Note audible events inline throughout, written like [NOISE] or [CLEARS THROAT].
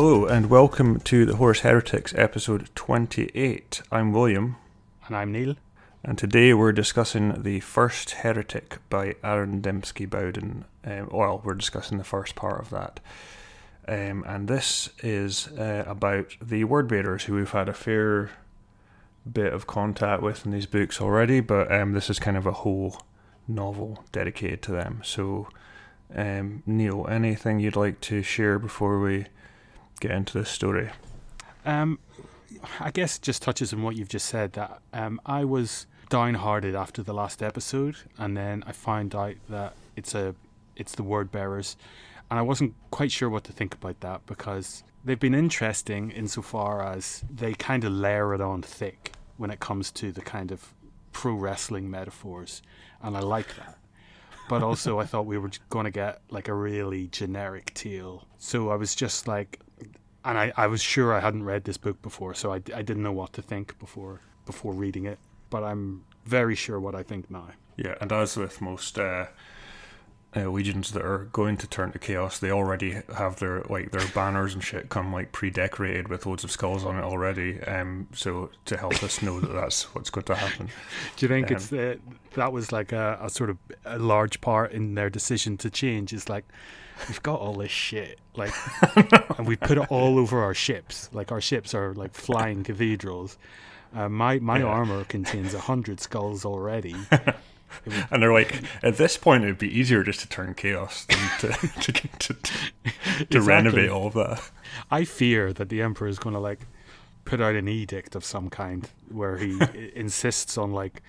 Hello and welcome to the Horus Heretics episode 28. I'm William And I'm Neil. and today we're discussing The First Heretic by Aaron Dembski Bowden. Um, well, we're discussing the first part of that. Um, and this is uh, about the word bearers who we've had a fair bit of contact with in these books already, but um, this is kind of a whole novel dedicated to them. So, um, Neil, anything you'd like to share before we get into this story? Um, I guess it just touches on what you've just said that um, I was downhearted after the last episode, and then I found out that it's a it's the word bearers, and I wasn't quite sure what to think about that because they've been interesting insofar as they kind of layer it on thick when it comes to the kind of pro wrestling metaphors, and I like that. But also, I thought we were going to get like a really generic tale. So I was just like, and I, I was sure I hadn't read this book before, so I, I didn't know what to think before before reading it. But I'm very sure what I think now. Yeah, and as with most uh, uh, legions that are going to turn to chaos, they already have their like their banners and shit come like pre-decorated with loads of skulls on it already. Um, so to help us know that that's what's going to happen. [LAUGHS] Do you think Um, it's uh, that was like a, a sort of a large part in their decision to change? Is like we've got all this shit, like, [LAUGHS] and we put it all over our ships. Like our ships are like flying cathedrals. Uh, my my Yeah. armor contains a hundred skulls already. [LAUGHS] And they're like, at this point, it'd be easier just to turn chaos than to [LAUGHS] to, to, to, to Exactly. renovate all of that. I fear that the emperor is going to like put out an edict of some kind where he insists on like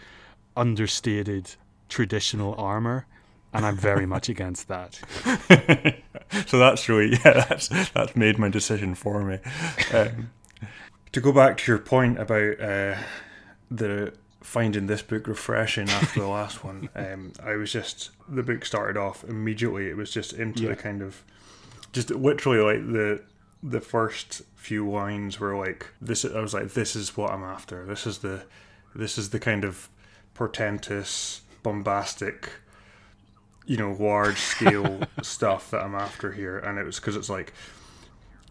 understated traditional armor, and I'm very much against that. [LAUGHS] so that's really [LAUGHS] yeah that's that's made my decision for me um, to go back to your point about uh, the finding this book refreshing after the last one [LAUGHS] um, i was just the book started off immediately it was just into Yeah. the kind of just literally like the the first few lines were like this i was like this is what i'm after this is the this is the kind of portentous bombastic you know large scale [LAUGHS] stuff that I'm after here, and it was because it's like,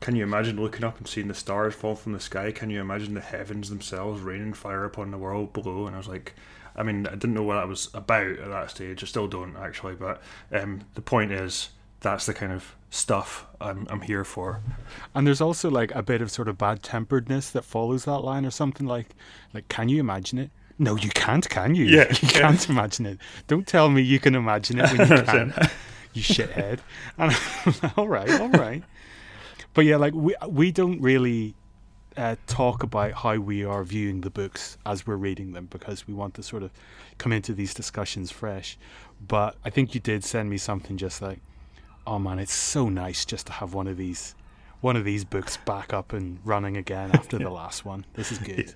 can you imagine looking up and seeing the stars fall from the sky? Can you imagine the heavens themselves raining fire upon the world below? And I was like, I mean, I didn't know what that was about at that stage. I still don't actually, but um, the point is that's the kind of stuff I'm I'm here for. And there's also like a bit of sort of bad temperedness that follows that line, or something like, like, can you imagine it? No, you can't, can you? Yeah, [LAUGHS] you yeah. can't imagine it. Don't tell me you can imagine it when you [LAUGHS] can, you shithead. [LAUGHS] And all right, all right. But yeah, like we we don't really uh, talk about how we are viewing the books as we're reading them because we want to sort of come into these discussions fresh. But I think you did send me something just like, oh man, it's so nice just to have one of these one of these books back up and running again after the last one. This is good.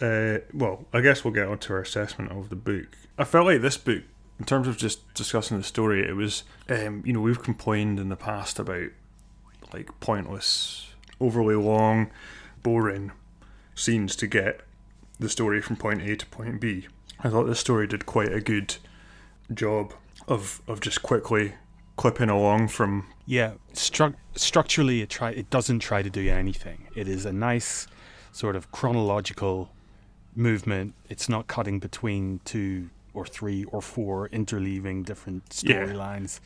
Uh, well, I guess we'll get on to our assessment of the book. I felt like this book, in terms of just discussing the story, it was, um, you know, we've complained in the past about like pointless, overly long, boring scenes to get the story from point A to point B. I thought this story did quite a good job of of just quickly clipping along from Yeah, stru- structurally, it try it doesn't try to do anything. It is a nice sort of chronological movement. It's not cutting between two or three or four interleaving different Yeah. storylines.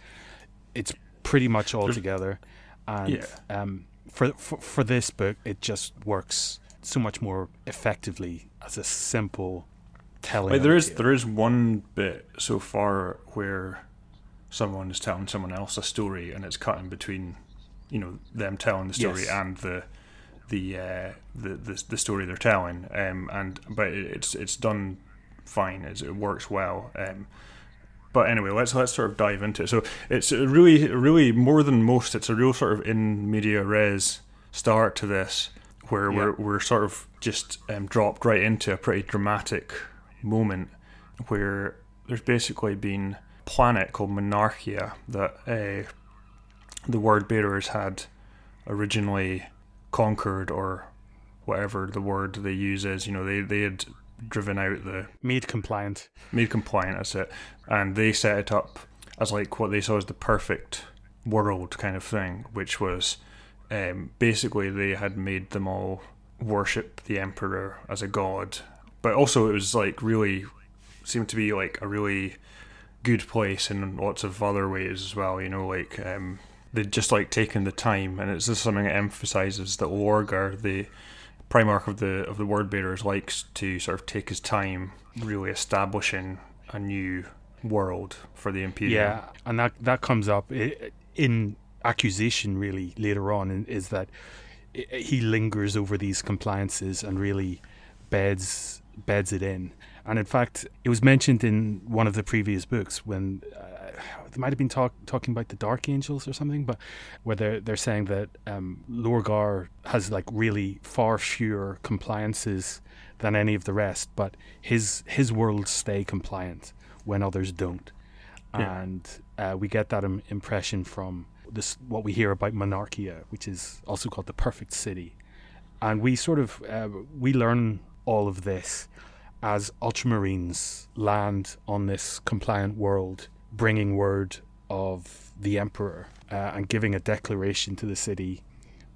It's pretty much all together, and Yeah. um, for, for for this book, it just works so much more effectively as a simple telling. Like there is there is one bit so far where someone is telling someone else a story and it's cutting between you know them telling the story Yes. and the the, uh, the the the story they're telling um and but it's it's done fine it's, it works well um but anyway let's let's sort of dive into it so it's really really more than most it's a real sort of in media res start to this where Yeah. we're we're sort of just um, dropped right into a pretty dramatic moment where there's basically been a planet called Monarchia that uh, the word bearers had originally conquered or whatever the word they use is. You know, they, they had driven out the made compliant. made compliant. That's it, and they set it up as like what they saw as the perfect world kind of thing, which was um, basically they had made them all worship the emperor as a god, but also it was like really seemed to be like a really good place in lots of other ways as well. You know, like um, they'd just like taken the time, and it's just something that emphasizes that Lorgar, the Primarch of the of the Word Bearers, likes to sort of take his time, really establishing a new world for the Imperium. Yeah, and that that comes up in accusation really later on, is that he lingers over these compliances and really beds beds it in. And in fact, it was mentioned in one of the previous books when uh, they might have been talk, talking about the Dark Angels or something, but where they're, they're saying that um, Lorgar has like really far fewer compliances than any of the rest, but his his worlds stay compliant when others don't. Yeah. And uh, we get that Im- impression from this what we hear about Monarchia, which is also called the perfect city. And we sort of uh, we learn all of this as ultramarines land on this compliant world, bringing word of the emperor uh, and giving a declaration to the city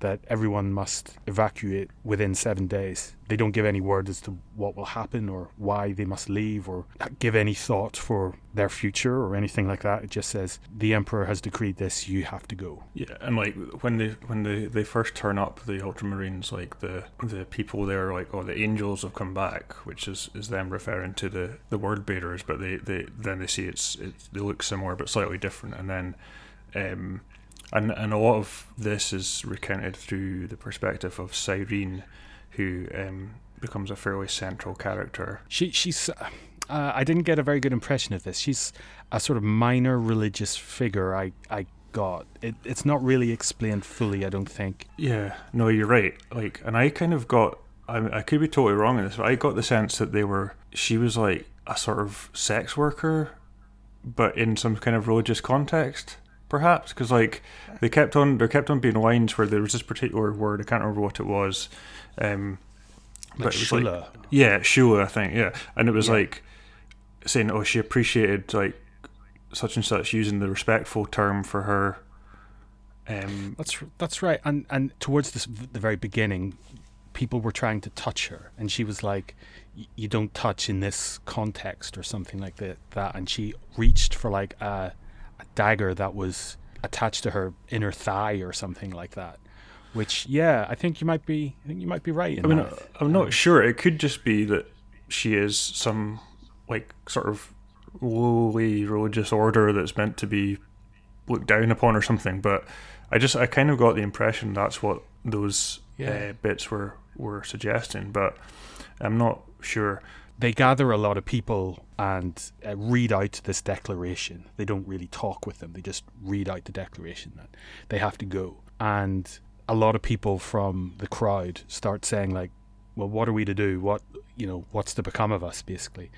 that everyone must evacuate within seven days. They don't give any word as to what will happen or why they must leave or give any thought for their future or anything like that. It just says the emperor has decreed this. You have to go. Yeah, and like when they when they, they first turn up, the Ultramarines, like the the people there, like oh the angels have come back, which is, is them referring to the the word bearers, but they, they then they see it's it, they look similar but slightly different, and then. Um, and and a lot of this is recounted through the perspective of Cyrene, who um, becomes a fairly central character. She she's. Uh, I didn't get a very good impression of this. She's a sort of minor religious figure. I I got it. It's not really explained fully. I don't think. Yeah. No, you're right. Like, and I kind of got. I, I could be totally wrong in this, but I got the sense that they were. She was like a sort of sex worker, but in some kind of religious context perhaps because like they kept on there kept on being lines where there was this particular word I can't remember what it was, um, like but it was like yeah shula I think yeah and it was yeah. like saying oh she appreciated like such and such using the respectful term for her. Um, that's that's right and and towards this, the very beginning people were trying to touch her and she was like you don't touch in this context or something like that that and she reached for like a a dagger that was attached to her inner thigh or something like that. Which, yeah, I think you might be. I think you might be right. I mean, that. I'm not sure. It could just be that she is some like sort of lowly religious order that's meant to be looked down upon or something. But I just, I kind of got the impression that's what those yeah. uh, bits were were suggesting. But I'm not sure they gather a lot of people and uh, read out this declaration. They don't really talk with them. They just read out the declaration that they have to go. And a lot of people from the crowd start saying like, "Well, what are we to do? What you know? What's to become of us?" Basically,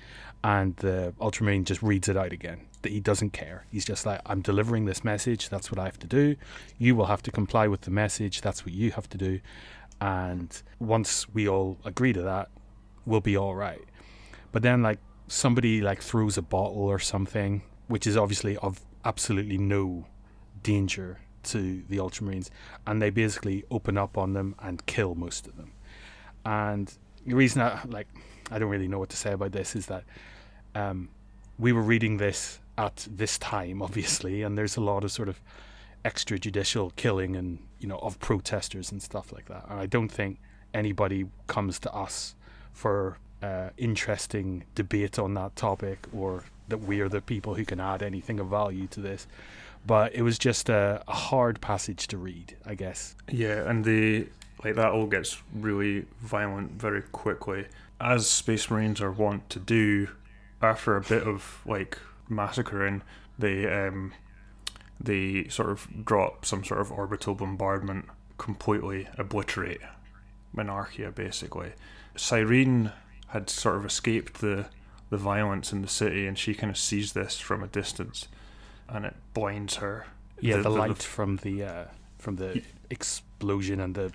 and the Ultramarine just reads it out again. That he doesn't care. He's just like, "I'm delivering this message. That's what I have to do. You will have to comply with the message. That's what you have to do." And once we all agree to that, we'll be all right but then like somebody like throws a bottle or something, which is obviously of absolutely no danger to the Ultramarines, and they basically open up on them and kill most of them. And the reason I like I don't really know what to say about this is that um, we were reading this at this time, [LAUGHS] obviously, and there's a lot of sort of extrajudicial killing and you know of protesters and stuff like that. And I don't think anybody comes to us for uh, interesting debate on that topic or that we are the people who can add anything of value to this. But it was just a, a hard passage to read, I guess. Yeah, and the like that all gets really violent very quickly, as Space Marines are wont to do. After a bit of like massacring, they um, they sort of drop some sort of orbital bombardment, completely obliterate Monarchia, basically. Cyrene had sort of escaped the the violence in the city, and she kind of sees this from a distance, and it blinds her. Yeah, the, the light the, from the uh, from the y- explosion and the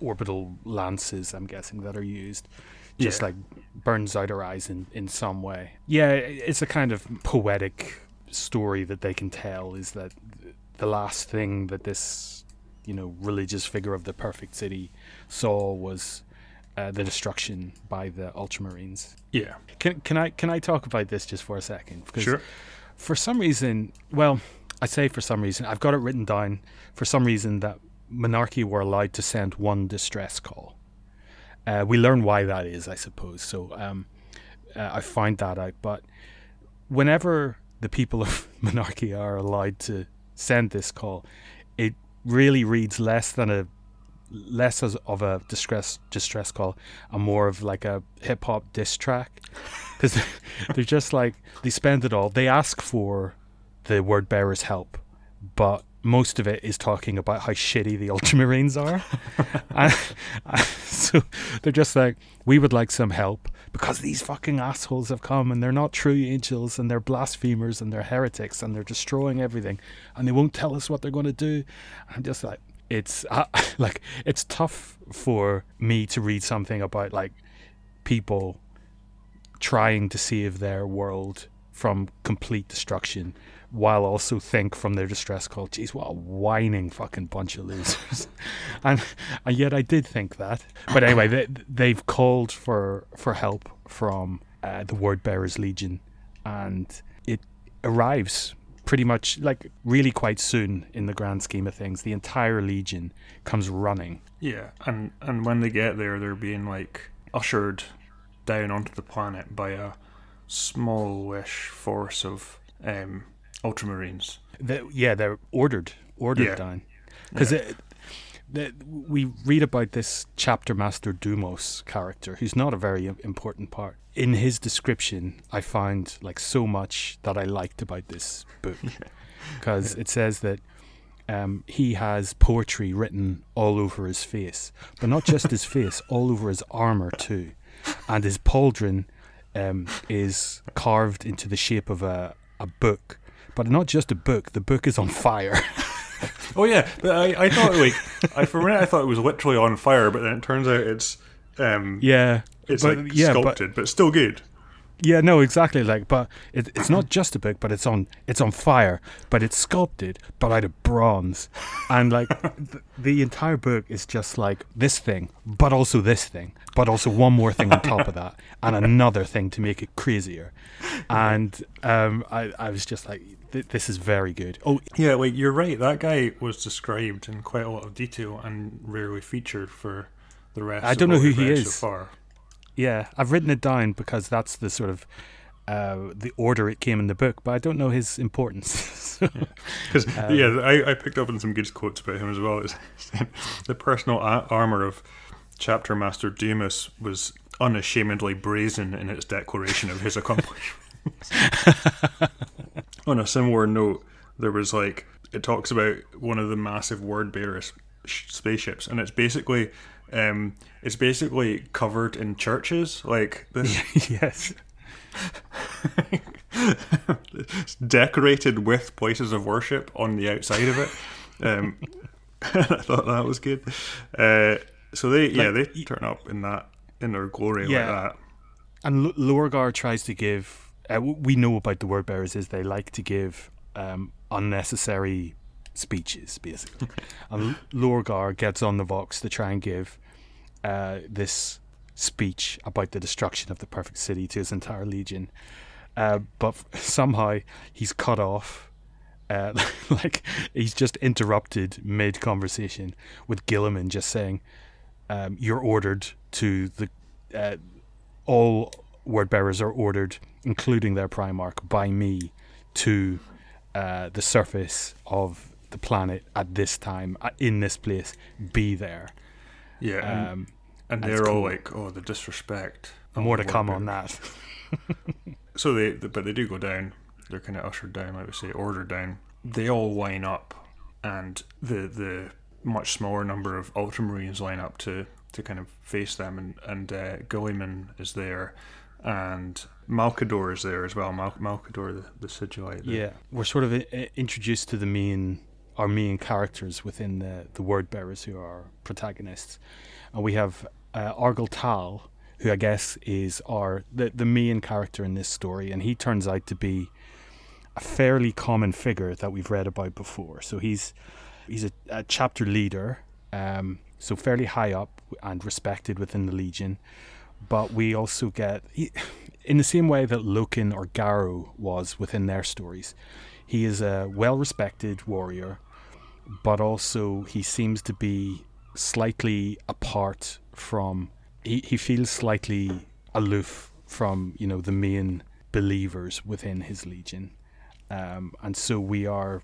orbital lances, I'm guessing that are used, just yeah. like burns out her eyes in in some way. Yeah, it's a kind of poetic story that they can tell. Is that the last thing that this you know religious figure of the perfect city saw was uh, the destruction by the Ultramarines. Yeah. Can can I can I talk about this just for a second? Because Sure. for some reason, well, I say for some reason, I've got it written down for some reason that monarchy were allowed to send one distress call. Uh, we learn why that is, I suppose. So um, uh, I find that out. But whenever the people of [LAUGHS] monarchy are allowed to send this call, it really reads less than a less as of a distress distress call and more of like a hip hop diss track [LAUGHS] because [LAUGHS] they're just like they spend it all. They ask for the word bearer's help, but most of it is talking about how shitty the [LAUGHS] Ultramarines are. and, and so they're just like, we would like some help because these fucking assholes have come and they're not true angels and they're blasphemers and they're heretics and they're destroying everything and they won't tell us what they're going to do. I'm just like, it's uh, [LAUGHS] like it's tough for me to read something about like people trying to save their world from complete destruction while also think from their distress call, geez, what a whining fucking bunch of losers. [LAUGHS] and, and yet I did think that. But anyway, they, they've called for, for help from uh, the Word Bearers Legion, and it arrives pretty much like really quite soon in the grand scheme of things. The entire Legion comes running. Yeah, and and when they get there, they're being like ushered down onto the planet by a smallish force of um, Ultramarines. They, yeah, they're ordered, ordered Yeah. down. Because we read about this chapter master Dumos character, who's not a very important part. In his description, I find like so much that I liked about this book, [LAUGHS] [LAUGHS] because it says that um, he has poetry written all over his face, but not just his [LAUGHS] face, all over his armor too, and his pauldron um, is carved into the shape of a, a book, but not just a book. The book is on fire. [LAUGHS] Oh yeah, but I, I thought like I for a minute I thought it was literally on fire, but then it turns out it's um yeah, it's but, like yeah, but- sculpted, but, still good. Yeah, no, exactly. Like, but it, it's not just a book, but it's on it's on fire, but it's sculpted, but out of bronze, and like th- the entire book is just like this thing, but also this thing, but also one more thing on top of that, and another thing to make it crazier. And um, I I was just like, th- this is very good. Oh, Yeah, like you're right. That guy was described in quite a lot of detail and rarely featured for the rest. I don't know who he is. so far. yeah, I've written it down because that's the sort of uh, the order it came in the book, but I don't know his importance. [LAUGHS] So- Because Um, yeah, I, I picked up on some good quotes about him as well. It's [LAUGHS] the personal a- armor of Chapter Master Dumas was unashamedly brazen in its declaration of his [LAUGHS] accomplishments. On a similar note, there was like it talks about one of the massive word bearer sh- spaceships, and it's basically um, it's basically covered in churches, like this [LAUGHS] yes. It's [LAUGHS] decorated with places of worship on the outside of it. Um, [LAUGHS] I thought that was good. Uh, so they, yeah, they turn up in that in their glory Yeah. like that. And L- Lorgar tries to give. Uh, we know about the word bearers is they like to give um, unnecessary speeches, basically. [LAUGHS] and Lorgar gets on the Vox to try and give uh, this speech about the destruction of the perfect city to his entire legion. Uh, but [LAUGHS] somehow he's cut off. Uh, [LAUGHS] like he's just interrupted mid conversation with Guilliman just saying, um, "You're ordered to the uh, all word bearers are ordered, including their Primarch, by me to uh, the surface of the planet at this time, uh, in this place. Be there. Yeah, and, Um, and that's they're all cool. like, "Oh, the disrespect." of more to come on that. [LAUGHS] So they, but they do go down. They're kind of ushered down, like we say, ordered down. They all line up, and the the much smaller number of Ultramarines line up to to kind of face them, and and uh, Guilliman is there, and Malcador is there as well. Mal- Malcador, the, the Sigilite. Yeah, we're sort of uh, introduced to the main our main characters within the the word bearers who are protagonists, and we have uh, Tal, who I guess is our the the main character in this story, and he turns out to be a fairly common figure that we've read about before. So he's he's a, a chapter leader, um, so fairly high up and respected within the Legion. But we also get, he, in the same way that Loken or Garro was within their stories, he is a well respected warrior, but also he seems to be slightly apart from, he, he feels slightly aloof from, you know, the main believers within his legion. Um, and so we are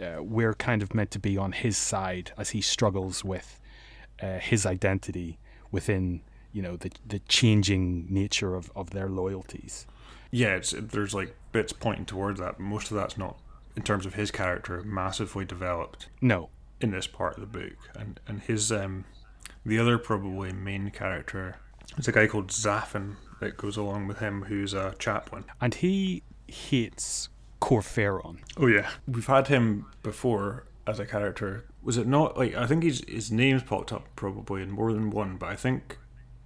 uh, we're kind of meant to be on his side as he struggles with uh, his identity within you know the the changing nature of, of their loyalties. Yeah, it's there's like bits pointing towards that. Most of that's not in terms of his character massively developed. No, in this part of the book, and and his um the other probably main character is a guy called Xaphen that goes along with him, who's a chaplain, and he hates Kor Phaeron. Oh yeah, we've had him before as a character. Was it not like I think his his name's popped up probably in more than one, but I think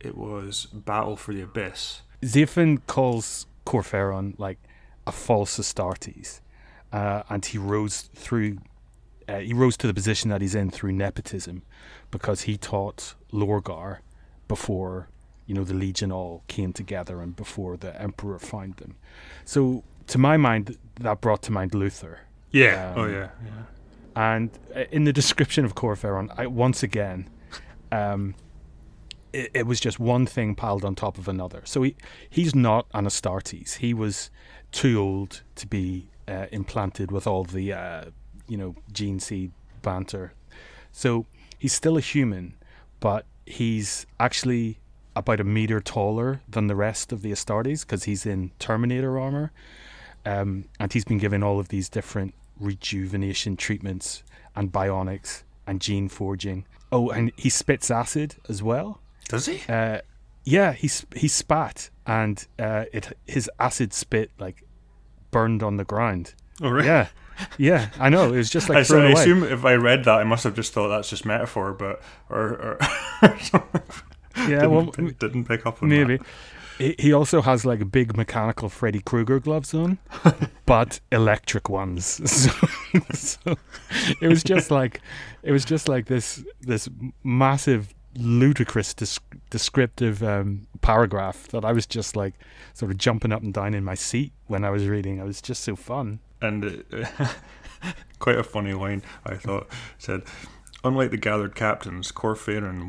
it was Battle for the Abyss. Xaphen calls Kor Phaeron like a false Astartes, uh, and he rose through. Uh, he rose to the position that he's in through nepotism, because he taught Lorgar before you know the Legion all came together and before the Emperor found them. So to my mind, that brought to mind Luther. Yeah. Um, oh yeah. Yeah. And uh, in the description of Kor Phaeron, I, once again, um, it, it, was just one thing piled on top of another. So he he's not an Astartes. He was too old to be uh, implanted with all the uh, you know gene seed banter. So he's still a human, but he's actually about a meter taller than the rest of the Astartes because he's in Terminator armor. Um, and he's been given all of these different rejuvenation treatments and bionics and gene forging. Oh, and he spits acid as well. Does he? Uh, yeah, he he spat, and uh, it his acid spit like burned on the ground. Oh, really? Yeah, yeah. I know. It was just like. [LAUGHS] I, so I away. assume if I read that, I must have just thought that's just metaphor, but or, or, [LAUGHS] yeah, didn't, well, didn't pick up on it. maybe. That he also has like big mechanical Freddy Krueger gloves on, [LAUGHS] but electric ones. So, so, it was just like it was just like this this massive ludicrous descriptive um, paragraph that I was just like sort of jumping up and down in my seat when I was reading. It was just so fun. And uh, [LAUGHS] quite a funny line, I thought, said, Unlike the gathered captains, Kor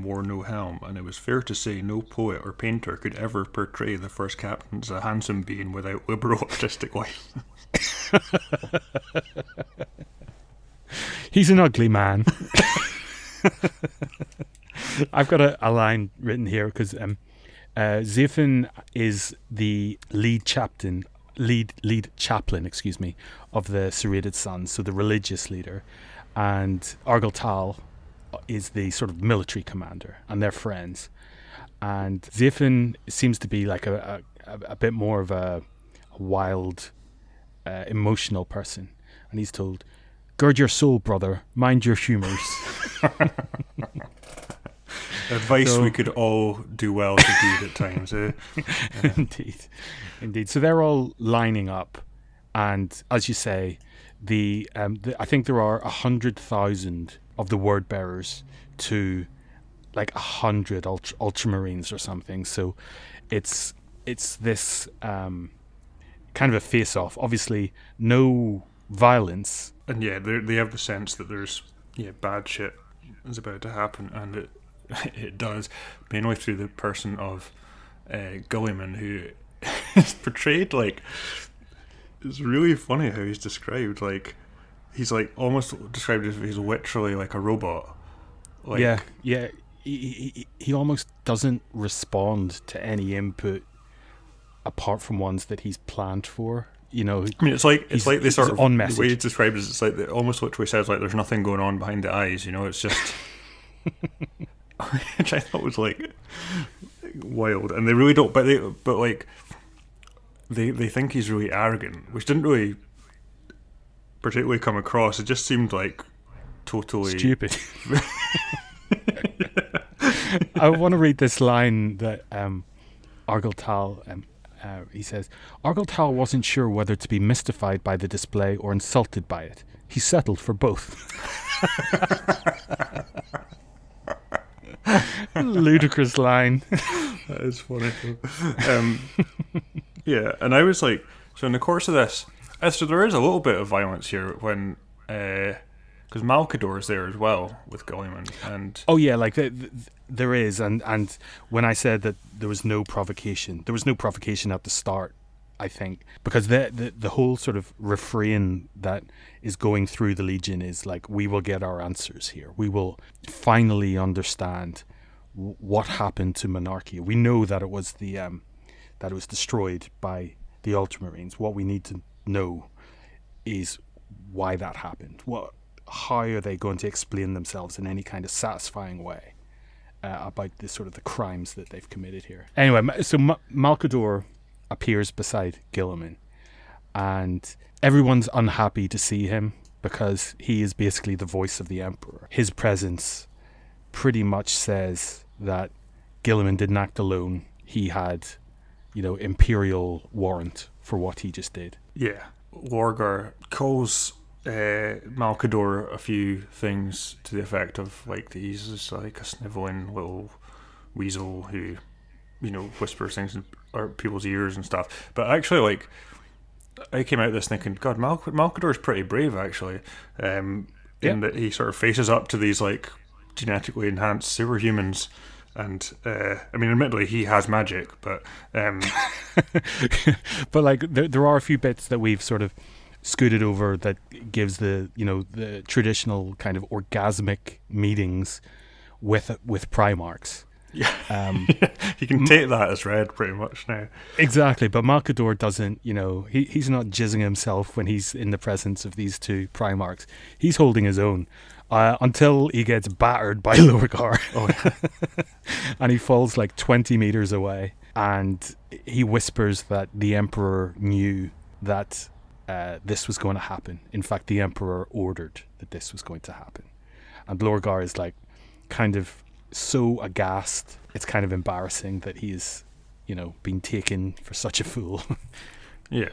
wore no helm, and it was fair to say no poet or painter could ever portray the first captain as a handsome being without liberal [LAUGHS] artistic license. [LAUGHS] He's an ugly man. I've got a, a, line written here because um, uh, is the lead chaplain, lead lead chaplain, excuse me, of the Serrated Sons, so the religious leader, and Argel Tal is the sort of military commander, and they're friends. And Xaphen seems to be like a, a, a bit more of a, a wild, uh, emotional person, and he's told, "Gird your soul, brother. Mind your humours." [LAUGHS] Advice so, we could all do well to heed at times. Eh? Yeah. [LAUGHS] indeed, indeed. So they're all lining up, and as you say, the, um, the I think there are a hundred thousand of the word bearers to like a hundred ultra, ultramarines or something. So it's it's this um, kind of a face off. Obviously, no violence. And yeah, they have the sense that there's yeah bad shit is about to happen, and it [LAUGHS] it does mainly through the person of uh, Guilliman, who [LAUGHS] is portrayed like it's really funny how he's described. Like he's like almost described as he's literally like a robot. Like, yeah, yeah. He, he he almost doesn't respond to any input apart from ones that he's planned for. You know, I mean, it's like it's like this sort of on message. the way he's described it, it's like the, almost literally says like there's nothing going on behind the eyes. You know, it's just [LAUGHS] [LAUGHS] which I thought was like wild, and they really don't. But they but like they they think he's really arrogant, which didn't really particularly come across. It just seemed like totally stupid. [LAUGHS] I want to read this line that um, Argel Tal um, Uh, he says, Argel Tal wasn't sure whether to be mystified by the display or insulted by it. He settled for both. [LAUGHS] [LAUGHS] Ludicrous line. [LAUGHS] that is funny. Um, yeah, and I was like, so in the course of this, uh, so there is a little bit of violence here when, because uh, Malcador is there as well with Guilliman, and oh yeah, like the, the, there is, and and when I said that there was no provocation, there was no provocation at the start. I think because the, the the whole sort of refrain that is going through the Legion is like we will get our answers here. We will finally understand what happened to Monarchia. We know that it was the um, that it was destroyed by the Ultramarines. What we need to know is why that happened. What how are they going to explain themselves in any kind of satisfying way uh, about the sort of the crimes that they've committed here? Anyway, so M- appears beside Guilliman, and everyone's unhappy to see him because he is basically the voice of the Emperor. His presence pretty much says that Guilliman didn't act alone. He had, you know, imperial warrant for what he just did. Yeah. Lorgar calls uh, Malcador a few things to the effect of like he's just like a sniveling little weasel who, you know, whispers things in people's ears and stuff. But actually, like, I came out of this thinking, God, Mal- Malcador is pretty brave actually, um, in that he sort of faces up to these like genetically enhanced superhumans. And uh, I mean, admittedly, he has magic, but um, [LAUGHS] but like there, there are a few bits that we've sort of scooted over that gives the you know the traditional kind of orgasmic meetings with with Primarchs. Yeah, um, [LAUGHS] you can take that as read pretty much now. Exactly, but Malcador doesn't. You know, he he's not jizzing himself when he's in the presence of these two Primarchs. He's holding his own uh, until he gets battered by [LAUGHS] Lorgar, oh, [LAUGHS] and he falls like twenty meters away. And he whispers that the Emperor knew that uh, this was going to happen. In fact, the Emperor ordered that this was going to happen. And Lorgar is like kind of so aghast. It's kind of embarrassing that he's, you know, been taken for such a fool. [LAUGHS] yeah.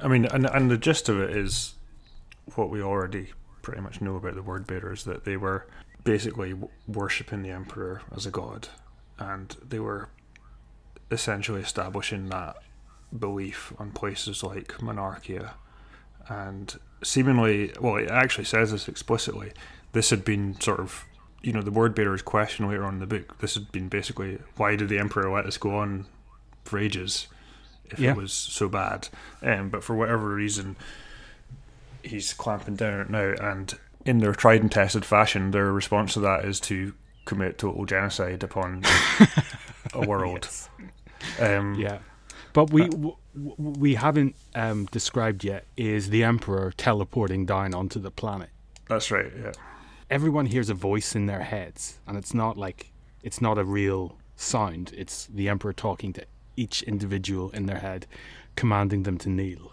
I mean, and, and the gist of it is what we already pretty much know about the word bearers that they were basically worshipping the Emperor as a god. And they were essentially establishing that belief on places like Monarchia. And seemingly, well, it actually says this explicitly. This had been sort of, you know, the word bearer's question later on in the book. This had been basically, why did the Emperor let us go on for ages if yeah. it was so bad? Um, but for whatever reason, he's clamping down now. And in their tried and tested fashion, their response to that is to commit total genocide upon [LAUGHS] a world. Yes. Um, yeah. But we w- we haven't um, described yet is the Emperor teleporting down onto the planet. That's right. Yeah. Everyone hears a voice in their heads, and it's not like it's not a real sound. It's the Emperor talking to each individual in their head, commanding them to kneel.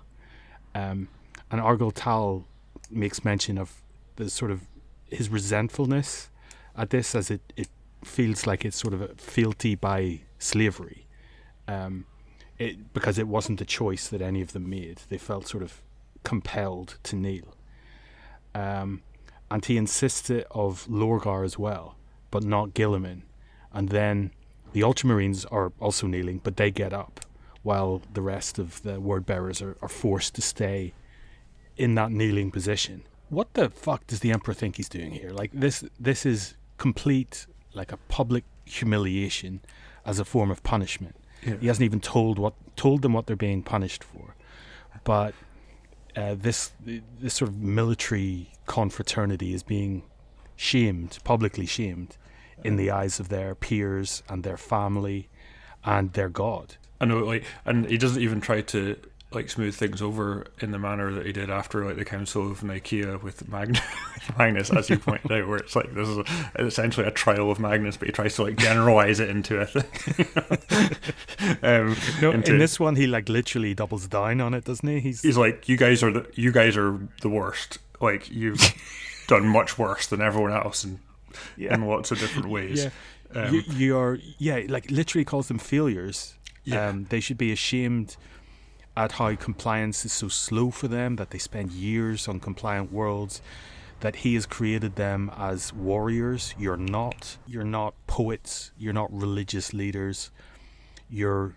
Um, and Argel Tal makes mention of the sort of his resentfulness at this, as it, it feels like it's sort of a fealty by slavery. Um, it, because it wasn't a choice that any of them made. They felt sort of compelled to kneel. Um, and he insisted of Lorgar as well, but not Guilliman. And then the Ultramarines are also kneeling, but they get up, while the rest of the word bearers are, are forced to stay in that kneeling position. What the fuck does the Emperor think he's doing here? Like this, this is complete, like a public humiliation as a form of punishment. Yeah. He hasn't even told what told them what they're being punished for. But uh, this this sort of military confraternity is being shamed, publicly shamed, in the eyes of their peers and their family and their god. I know, like, and he doesn't even try to like smooth things over in the manner that he did after like the Council of Nikaea with Magnus, [LAUGHS] Magnus as you pointed out, where it's like this is a, essentially a trial of Magnus, but he tries to like generalize it into a thing. [LAUGHS] um, no, into, in this one, he like literally doubles down on it, doesn't he? He's he's like, you guys are the you guys are the worst. Like you've [LAUGHS] done much worse than everyone else, and yeah. in lots of different ways. Yeah. Um, you, you are yeah, like literally calls them failures Yeah. Um, they should be ashamed at how compliance is so slow for them that they spend years on compliant worlds. That he has created them as warriors. You're not. You're not poets. You're not religious leaders. You're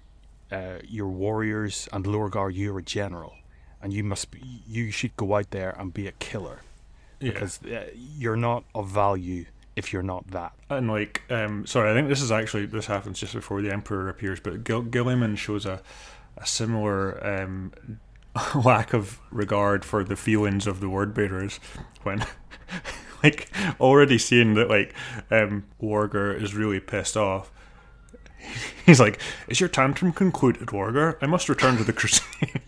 uh, you're warriors, and Lorgar, you're a general, and you must. Be, you should go out there and be a killer yeah. because uh, you're not of value if you're not that. And like, um, sorry, I think this is actually this happens just before the emperor appears, but Gil- Guilliman shows a a similar um, [LAUGHS] lack of regard for the feelings of the word bearers when. [LAUGHS] like already seeing that like um Lorgar is really pissed off [LAUGHS] he's like is your tantrum concluded Lorgar I must return to the crusade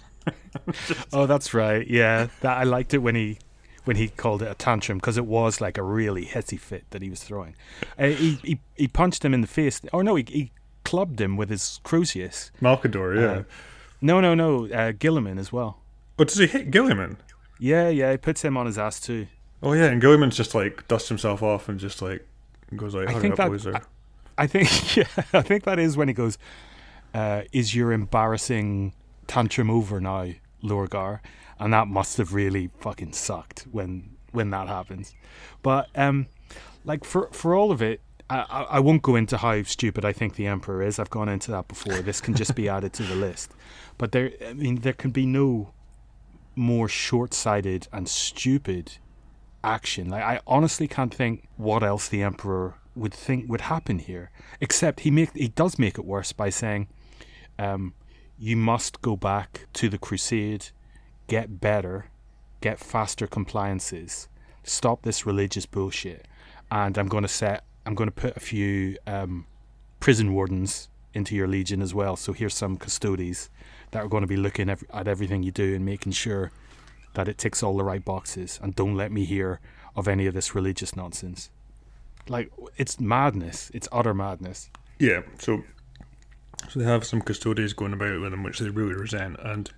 Oh, that's right. Yeah, that I liked it when he when he called it a tantrum because it was like a really hissy fit that he was throwing. Uh, he, he he punched him in the face. Oh no, he, he clubbed him with his crozius. Malcador yeah Uh, No, no, no. Uh, Guilliman as well. oh does he hit Guilliman Yeah, yeah. He puts him on his ass too. Oh yeah, and Guilliman's just like dusts himself off and just like goes like, I "Hurry think up, that- there." I think [LAUGHS] yeah, I think that is when he goes, uh, "Is your embarrassing tantrum over now, Lorgar?" And that must have really fucking sucked when when that happens. But um, like for for all of it, I, I won't go into how stupid I think the Emperor is. I've gone into that before. This can just be [LAUGHS] added to the list. But there, I mean, there can be no more short-sighted and stupid action. Like I honestly can't think what else the emperor would think would happen here. Except he make he does make it worse by saying, um, "You must go back to the crusade, get better, get faster compliances, stop this religious bullshit, and I'm going to set I'm going to put a few um, prison wardens into your legion as well. So here's some Custodes that are going to be looking at everything you do and making sure." that it ticks all the right boxes and don't let me hear of any of this religious nonsense. Like it's madness. It's utter madness. Yeah, so so they have some custodians going about with them, which they really resent, and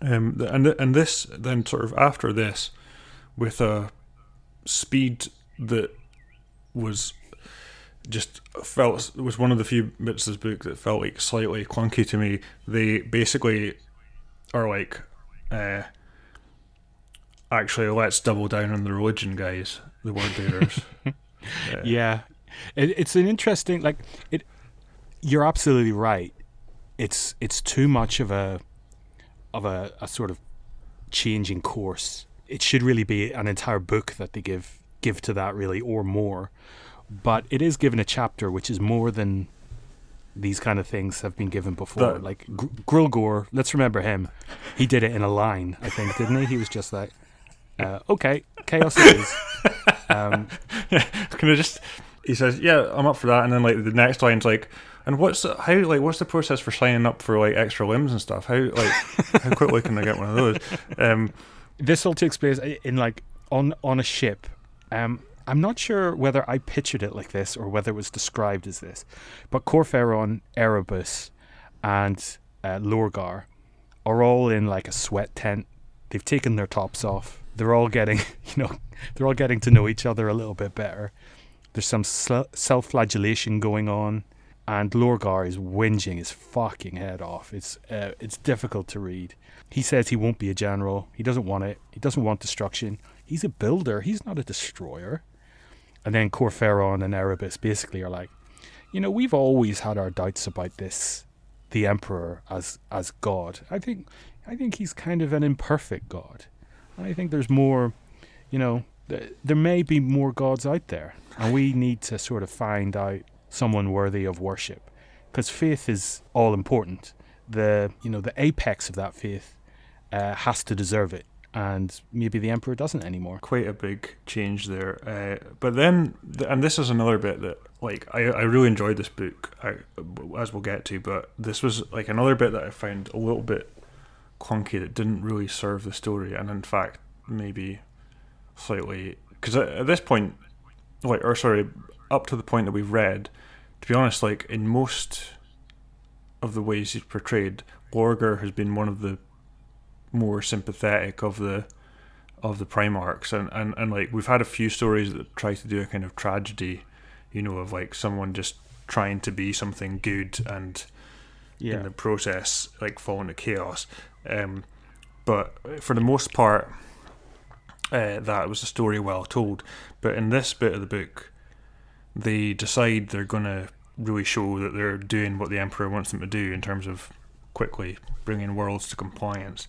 um, and and this then sort of after this, with a speed that was just felt was one of the few bits of this book that felt like slightly clunky to me. They basically are like, uh, actually, let's double down on the religion, guys, the word bearers. [LAUGHS] Yeah, it, it's an interesting like it. You're absolutely right. It's it's too much of a of a, a sort of changing course. It should really be an entire book that they give give to that really or more. But it is given a chapter which is more than these kind of things have been given before. That- like Gr- Grulgor, let's remember him. He did it in a line, I think, didn't he? He was just like, uh, "Okay, chaos it is." Um, [LAUGHS] Can I just? He says, "Yeah, I'm up for that," and then like the next line's like, "And what's the, how like what's the process for signing up for like extra limbs and stuff? How like how quickly can I get one of those?" [LAUGHS] Um, this all takes place in like on on a ship. Um, I'm not sure whether I pictured it like this or whether it was described as this, but Kor Phaeron, Erebus, and uh, Lorgar are all in like a sweat tent. They've taken their tops off. They're all getting, [LAUGHS] you know, they're all getting to know each other a little bit better. There's some sl- self-flagellation going on, and Lorgar is whinging his fucking head off. It's uh, it's difficult to read. He says he won't be a general. He doesn't want it. He doesn't want destruction. He's a builder. He's not a destroyer. And then Kor Phaeron and Erebus basically are like, you know, we've always had our doubts about this, the Emperor as as God. I think I think he's kind of an imperfect God. And I think there's more, you know, th- there may be more gods out there, and we need to sort of find out someone worthy of worship, because faith is all important. The you know the apex of that faith uh, has to deserve it, and maybe the Emperor doesn't anymore. quite a big change there. Uh, but then, and this is another bit that, like, I, I really enjoyed this book, I, as we'll get to, but this was, like, another bit that I found a little bit clunky that didn't really serve the story, and in fact, maybe slightly. Because at, at this point, like, or sorry, up to the point that we've read, to be honest, like, in most of the ways he's portrayed, Lorgar has been one of the more sympathetic of the of the Primarchs, and, and, and like we've had a few stories that try to do a kind of tragedy, you know, of like someone just trying to be something good and Yeah. in the process, like fall into chaos. Um, but for the most part, uh, that was a story well told. But in this bit of the book, they decide they're going to really show that they're doing what the emperor wants them to do in terms of quickly bringing worlds to compliance.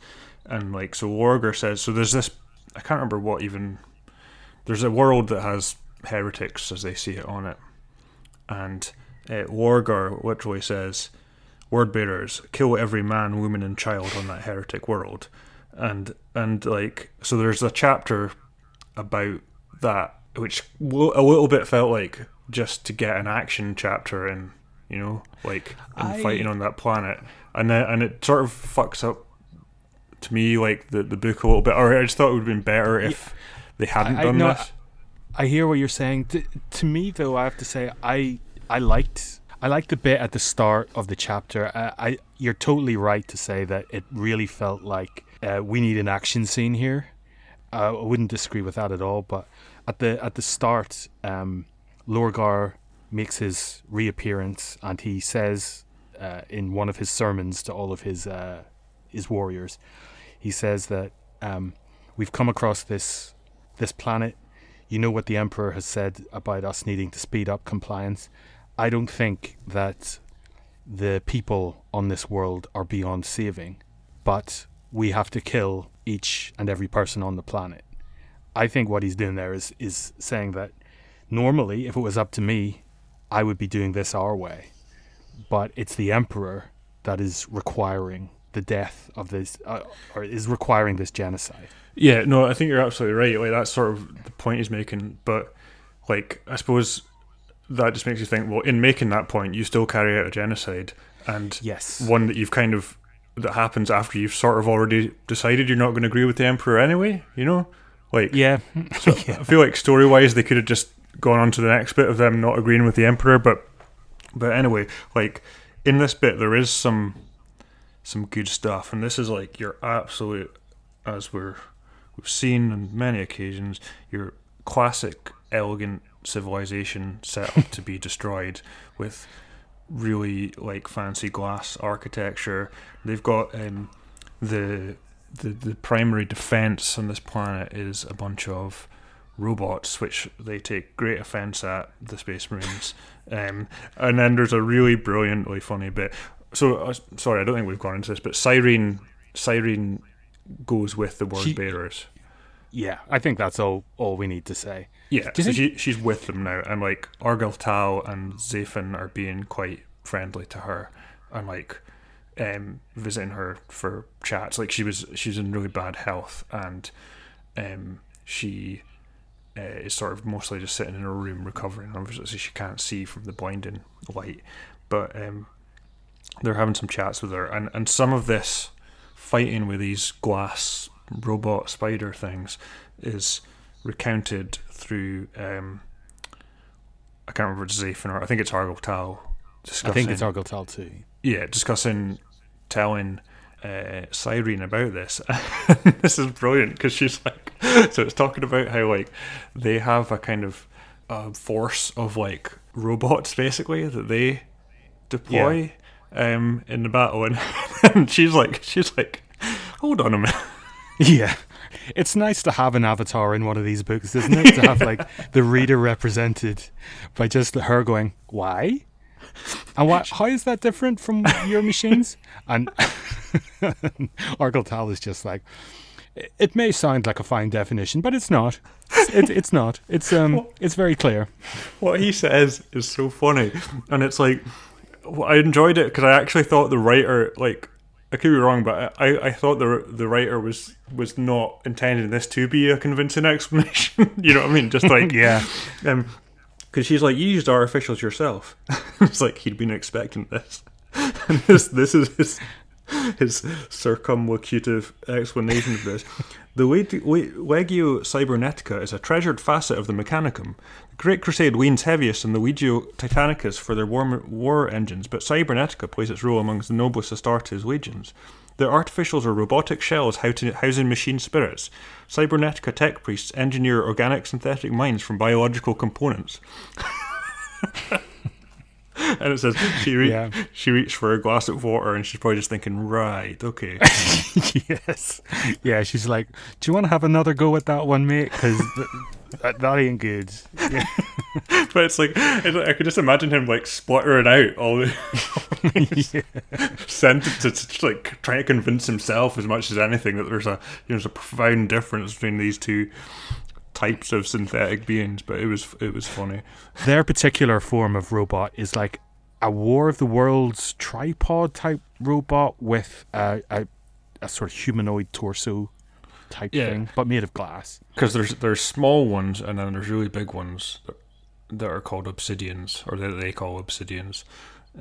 And like so, Lorgar says so. There's this. I can't remember what even. There's a world that has heretics as they see it on it, and uh, Lorgar literally says, "Word bearers, kill every man, woman, and child on that heretic world." And and like so, there's a chapter about that, which a little bit felt like just to get an action chapter in, you know, like and I- fighting on that planet, and then and it sort of fucks up to me like the the book a little bit. Or I just thought it would have been better if they hadn't I- I done this. I hear what you're saying. To, to me, though, I have to say I I liked I liked the bit at the start of the chapter. I, I you're totally right to say that it really felt like uh, we need an action scene here. Uh, I wouldn't disagree with that at all. But at the at the start, um, Lorgar makes his reappearance, and he says uh, in one of his sermons to all of his uh, his warriors, he says that um, we've come across this this planet you know what the emperor has said about us needing to speed up compliance. I don't think that the people on this world are beyond saving, but we have to kill each and every person on the planet. I think what he's doing there is is saying that normally, if it was up to me, I would be doing this our way, but it's the emperor that is requiring the death of this, uh, or is requiring this genocide. Yeah, no, I think you're absolutely right. Like that's sort of the point he's making. But like, I suppose that just makes you think. Well, in making that point, you still carry out a genocide, and Yes. one that you've kind of that happens after you've sort of already decided you're not going to agree with the emperor anyway. You know, like Yeah. [LAUGHS] So [LAUGHS] I feel like story wise, they could have just gone on to the next bit of them not agreeing with the emperor. But but anyway, like in this bit, there is some some good stuff, and this is like your absolute, as we're we've seen on many occasions, your classic elegant civilization set up to be [LAUGHS] destroyed with really like fancy glass architecture. They've got um, the the the primary defense on this planet is a bunch of robots, which they take great offense at the Space Marines. [LAUGHS] Um, and then there's a really brilliantly funny bit. So uh, sorry, I don't think we've gone into this, but Cyrene Cyrene goes with the word She- bearers. Yeah, I think that's all all we need to say. Yeah, so she, she's with them now, and like Argel Tal and Xaphen are being quite friendly to her, and like um, visiting her for chats. Like she was, she's in really bad health, and um, she uh, is sort of mostly just sitting in her room recovering. Obviously, she can't see from the blinding light, but um, they're having some chats with her, and and some of this fighting with these glass robot spider things is recounted through um, I can't remember if it's Xaphen or I think it's Argel Tal discussing I think it's Argyle too. yeah, discussing telling uh, Cyrene about this. [LAUGHS] this is brilliant because she's like, [LAUGHS] so it's talking about how like they have a kind of uh, force of like robots basically that they deploy um, in the battle, and, and [LAUGHS] she's like, she's like, hold on a minute. Yeah. It's nice to have an avatar in one of these books, isn't it? To have like [LAUGHS] the reader represented by just her going, "Why?" And what? How is that different from your machines? And [LAUGHS] Argel Tal is just like, "It- may sound like a fine definition, but it's not. It's, it, it's not. It's um, it's very clear. what he says is so funny, and it's like I enjoyed it because I actually thought the writer like I could be wrong, but I, I thought the the writer was was not intending this to be a convincing explanation. [LAUGHS] you know what I mean? Just like [LAUGHS] Yeah. [LAUGHS] um, because she's like, you used artificials yourself. it's like he'd been expecting this. and this this is his his circumlocutive explanation of this. The Legio Cybernetica is a treasured facet of the Mechanicum. The Great Crusade leans heaviest on the Legio Titanicus for their war, war engines, but Cybernetica plays its role amongst the noblest Astartes legions. Their artificials are robotic shells housing machine spirits. Cybernetica tech priests engineer organic synthetic minds from biological components. [LAUGHS] [LAUGHS] and it says she re- Yeah. she reached for a glass of water, and she's probably just thinking, right, okay. [LAUGHS] yes. Yeah, she's like, "Do you want to have another go at that one, mate? Because th- that, that ain't good." Yeah. [LAUGHS] but it's like I could just imagine him like spluttering out all the yeah. sentences, just, like trying to convince himself as much as anything that there's a you know, there's a profound difference between these two types of synthetic beings. But it was it was funny. Their particular form of robot is like a War of the Worlds tripod type robot with a, a, a sort of humanoid torso type Yeah. thing, but made of glass. Because there's there's small ones and then there's really big ones that, that are called obsidians or that they call obsidians,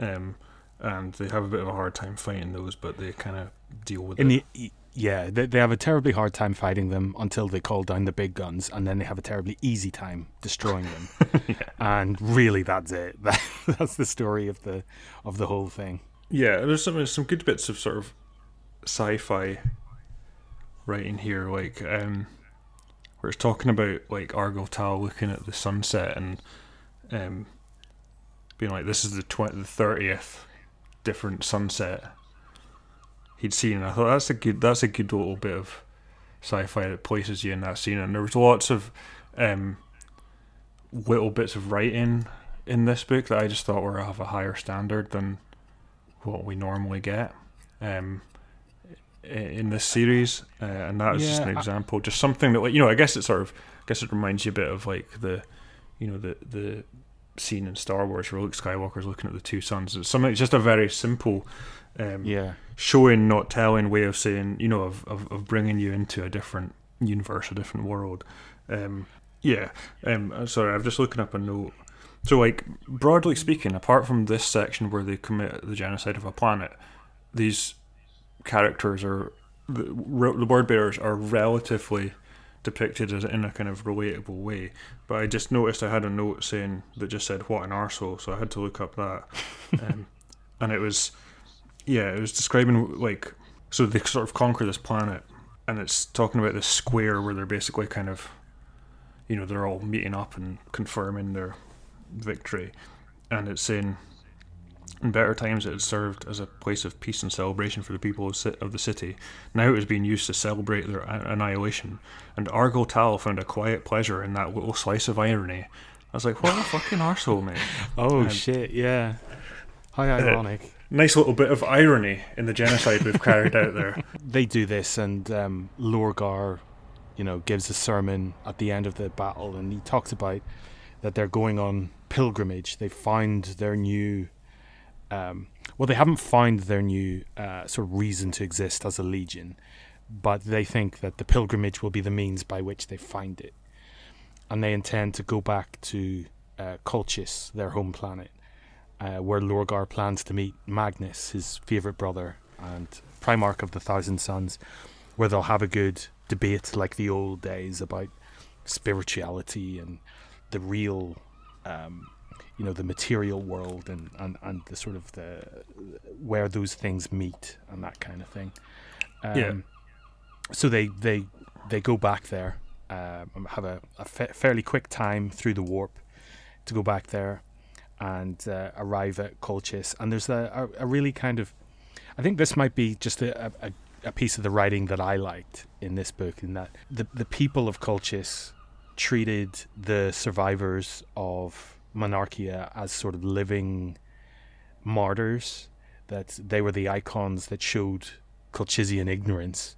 um, and they have a bit of a hard time fighting those, but they kind of deal with In it. the yeah, they, they have a terribly hard time fighting them until they call down the big guns, and then they have a terribly easy time destroying them. [LAUGHS] And really, that's it. [LAUGHS] That, that's the story of the of the whole thing. Yeah, there's some there's some good bits of sort of sci-fi writing here, like um, where it's talking about like Argel Tal looking at the sunset and um, being like, "This is the tw- the thirtieth different sunset he'd seen." And I thought that's a good that's a good little bit of sci-fi that places you in that scene. And there was lots of um, little bits of writing in this book that I just thought were of a higher standard than what we normally get um, in this series, uh, and that was just Yeah, an I- example, just something that like you know, I guess it sort of, I guess it reminds you a bit of like the, you know, the the scene in Star Wars where Luke Skywalker's looking at the two suns. It's something, it's just a very simple, um, Yeah, showing, not telling way of saying, you know, of, of, of bringing you into a different universe, a different world. Um, yeah. Um, uh, sorry, I'm just looking up a note. So, like, broadly speaking, apart from this section where they commit the genocide of a planet, these characters are the, the word bearers are relatively depicted as in a kind of relatable way. But I just noticed I had a note saying that just said "what an arsehole," so I had to look up that, [LAUGHS] um, and it was yeah, it was describing like so they sort of conquer this planet, and it's talking about this square where they're basically kind of, you know, they're all meeting up and confirming their victory, and it's saying. In better times, it had served as a place of peace and celebration for the people of, the city. Now it is being used to celebrate their annihilation, and Argel Tal found a quiet pleasure in that little slice of irony. I was like, what a fucking arsehole, mate. [LAUGHS] Oh Um, shit! Yeah. How ironic. Nice little bit of irony in the genocide we've carried out there. [LAUGHS] they do this, and um, Lorgar, you know, gives a sermon at the end of the battle, and he talks about that they're going on pilgrimage. They found their new, um, well, they haven't found their new uh, sort of reason to exist as a legion, but they think that the pilgrimage will be the means by which they find it, and they intend to go back to uh, Colchis, their home planet, uh, where Lorgar plans to meet Magnus, his favorite brother, and Primarch of the Thousand Suns, where they'll have a good debate like the old days about spirituality and the real, um, you know, the material world and, and, and the sort of the where those things meet and that kind of thing. Um, Yeah. So they they they go back there, um, have a, a fa- fairly quick time through the warp to go back there and uh, arrive at Colchis. And there's a, a, a really kind of, I think this might be just a, a, a piece of the writing that I liked in this book, in that the, the people of Colchis treated the survivors of Monarchia as sort of living martyrs, that they were the icons that showed Colchisian ignorance.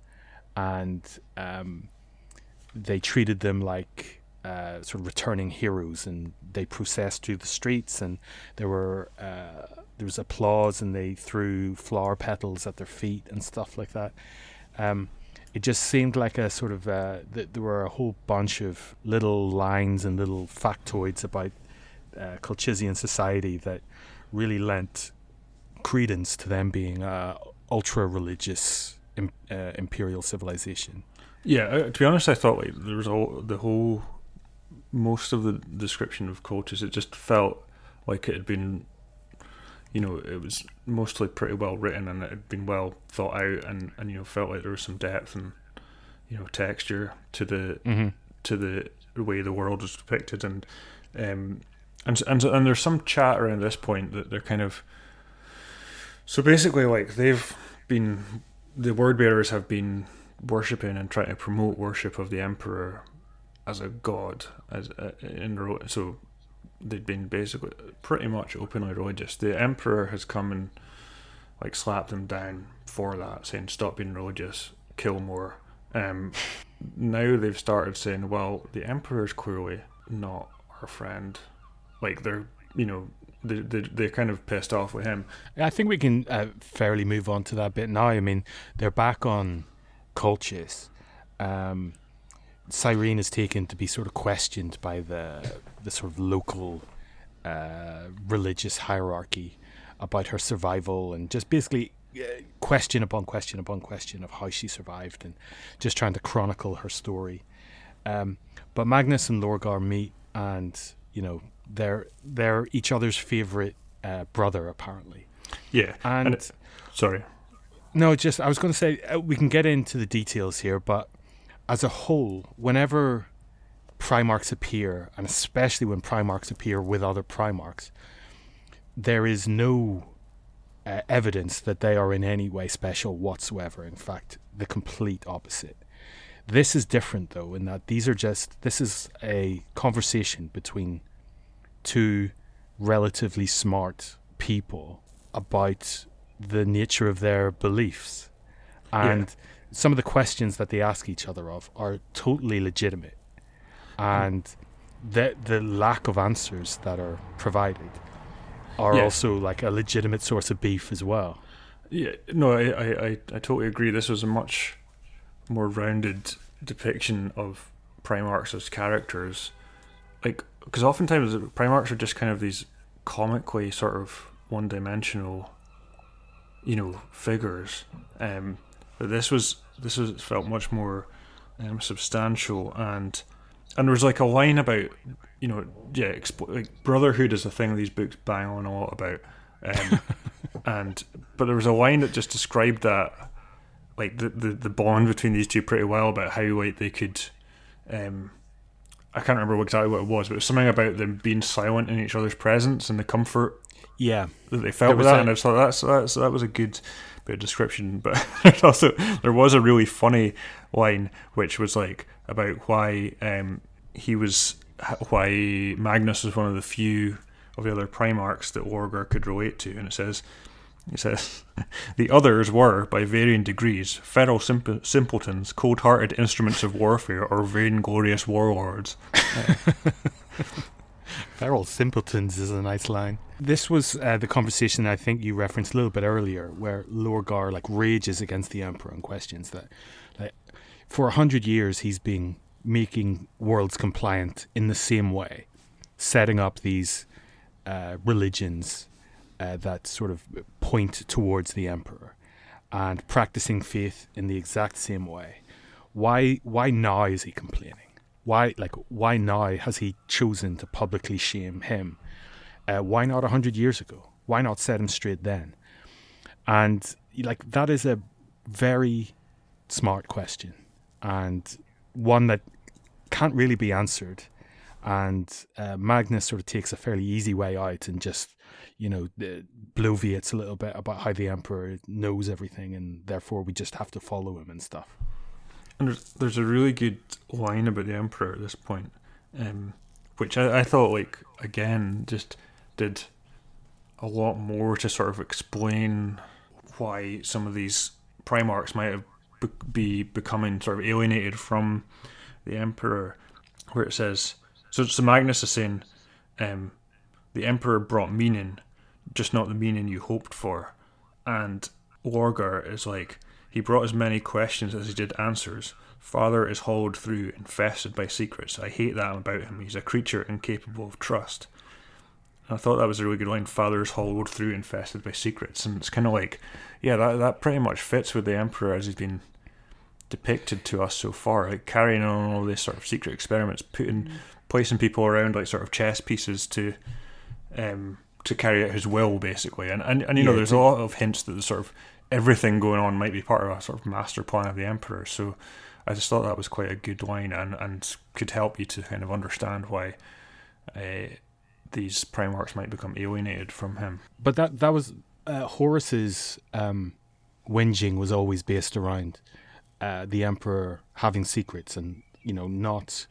And um, they treated them like uh, sort of returning heroes, and they processed through the streets, and there were uh, there was applause, and they threw flower petals at their feet and stuff like that. Um, it just seemed like a sort of uh, th- there were a whole bunch of little lines and little factoids about uh, Colchisian society that really lent credence to them being a ultra religious uh, imperial civilization. Yeah, uh, to be honest, I thought like there was all the whole most of the description of Colchis. It just felt like it had been, you know, it was mostly pretty well written and it had been well thought out, and and you know felt like there was some depth and you know texture to the Mm-hmm. to the way the world was depicted, and um, and and and there's some chat around this point that they're kind of. So basically, like they've been, the word bearers have been worshiping and trying to promote worship of the emperor as a god, as uh, in so they'd been basically pretty much openly religious. The emperor has come and like slapped them down for that, saying stop being religious, kill more. Um, [LAUGHS] now they've started saying, well, the emperor's clearly not our friend. Like they're, you know, they, they, they're kind of pissed off with him. I think we can uh, fairly move on to that bit now. I mean, they're back on Colchis. Um, Cyrene is taken to be sort of questioned by the the sort of local uh, religious hierarchy about her survival and just basically uh, question upon question upon question of how she survived and just trying to chronicle her story. Um, but Magnus and Lorgar meet, and you know they're they're each other's favorite uh, brother apparently. Yeah, and, and sorry, no, just I was going to say uh, we can get into the details here, but as a whole, whenever Primarchs appear, and especially when Primarchs appear with other Primarchs, there is no uh, evidence that they are in any way special whatsoever. In fact, the complete opposite. This is different, though, in that these are just, this is a conversation between two relatively smart people about the nature of their beliefs. And yeah some of the questions that they ask each other of are totally legitimate, and the the lack of answers that are provided are yeah. also like a legitimate source of beef as well. Yeah, no, I, I, I, I totally agree. This was a much more rounded depiction of Primarchs as characters, like because oftentimes Primarchs are just kind of these comically sort of one-dimensional, you know, figures. Um, but this was this was felt much more um, substantial and and there was like a line about you know yeah expo- like brotherhood is a thing these books bang on a lot about um, [LAUGHS] and but there was a line that just described that like the, the the bond between these two pretty well about how like they could um I can't remember exactly what it was, but it was something about them being silent in each other's presence and the comfort yeah that they felt with that. A, and I thought that's, that's that was a good bit of description, [LAUGHS] but there's also there was a really funny line which was like about why um, he was why Magnus was one of the few of the other Primarchs that Lorgar could relate to, and it says. It says, [LAUGHS] the others were, by varying degrees, feral simp- simpletons, cold hearted instruments of warfare, or vainglorious warlords. [LAUGHS] Feral simpletons is a nice line. This was uh, the conversation I think you referenced a little bit earlier, where Lorgar like rages against the Emperor and questions that, like, for a hundred years he's been making worlds compliant in the same way, setting up these uh, religions uh, that sort of point towards the Emperor, and practicing faith in the exact same way. Why? Why now is he complaining? Why like why now has he chosen to publicly shame him? Uh, why not hundred years ago? Why not set him straight then? And like that is a very smart question and one that can't really be answered. And uh, Magnus sort of takes a fairly easy way out and just, you know, bloviates a little bit about how the Emperor knows everything and therefore we just have to follow him and stuff. And there's, there's a really good line about the Emperor at this point, um, which I, I thought, like, again, just did a lot more to sort of explain why some of these Primarchs might have be becoming sort of alienated from the Emperor, where it says, so, so Magnus is saying, um, the Emperor brought meaning, just not the meaning you hoped for. And Lorgar is like, he brought as many questions as he did answers. Father is hauled through, infested by secrets. I hate that about him. He's a creature incapable of trust. And I thought that was a really good line. Father is hauled through, infested by secrets. And it's kind of like, yeah, that, that pretty much fits with the Emperor as he's been depicted to us so far. Like carrying on all these sort of secret experiments, putting, mm. placing people around like sort of chess pieces to. Um, to carry out his will, basically, and and, and you know, there's a lot of hints that the sort of everything going on might be part of a sort of master plan of the emperor. So I just thought that was quite a good line and, and could help you to kind of understand why uh, these Primarchs might become alienated from him. But that that was uh, Horus's um, whinging was always based around uh, the Emperor having secrets and you know not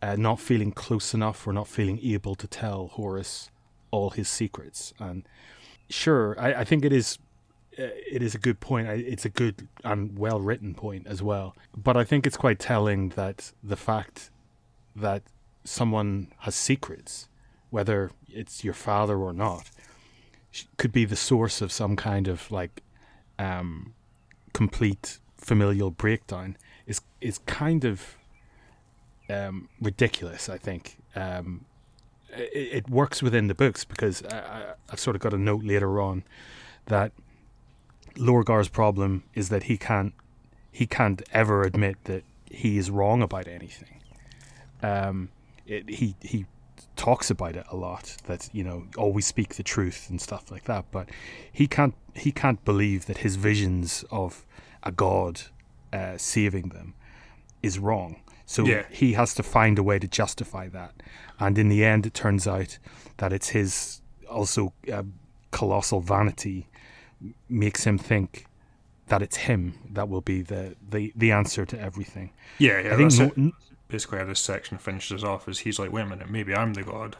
uh, not feeling close enough or not feeling able to tell Horus all his secrets. And sure, I, I think it is it is a good point. It's a good and well written point as well. But I think it's quite telling that the fact that someone has secrets, whether it's your father or not, could be the source of some kind of like um, complete familial breakdown. Is is kind of um, ridiculous. I think um, it, it, works within the books because I, I've sort of got a note later on that Lorgar's problem is that he can't he can't ever admit that he is wrong about anything. Um, it, he he talks about it a lot that you know always speak the truth and stuff like that, but he can't he can't believe that his visions of a god uh, saving them is wrong. So yeah. he has to find a way to justify that, and in the end, it turns out that it's his also uh, colossal vanity makes him think that it's him that will be the, the, the answer to everything. Yeah, yeah. I think no, basically how this section finishes off is he's like, wait a minute, maybe I'm the god.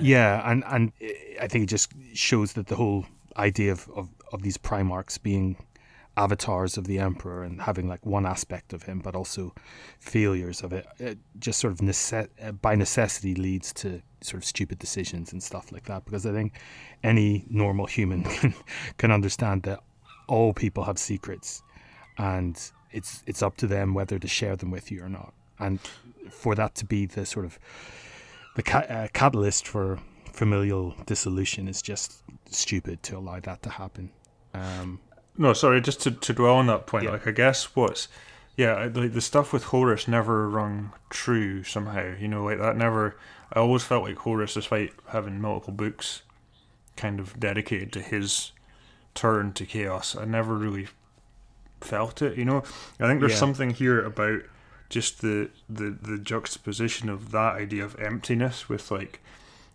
Yeah, and and eh, I think it just shows that the whole idea of, of, of these Primarchs being avatars of the emperor and having like one aspect of him but also failures of it, it just sort of nece- by necessity leads to sort of stupid decisions and stuff like that because i think any normal human [LAUGHS] can, can understand that all people have secrets and it's it's up to them whether to share them with you or not. And for that to be the sort of the ca- uh, catalyst for familial dissolution is just stupid to allow that to happen. Um, no, sorry, just to, to dwell on that point. Yeah. Like, I guess what's yeah, like the stuff with Horus never rung true somehow. You know, like that never. I always felt like Horus, despite having multiple books, kind of dedicated to his turn to chaos. I never really felt it. You know, I think there's yeah. something here about just the, the the juxtaposition of that idea of emptiness with like,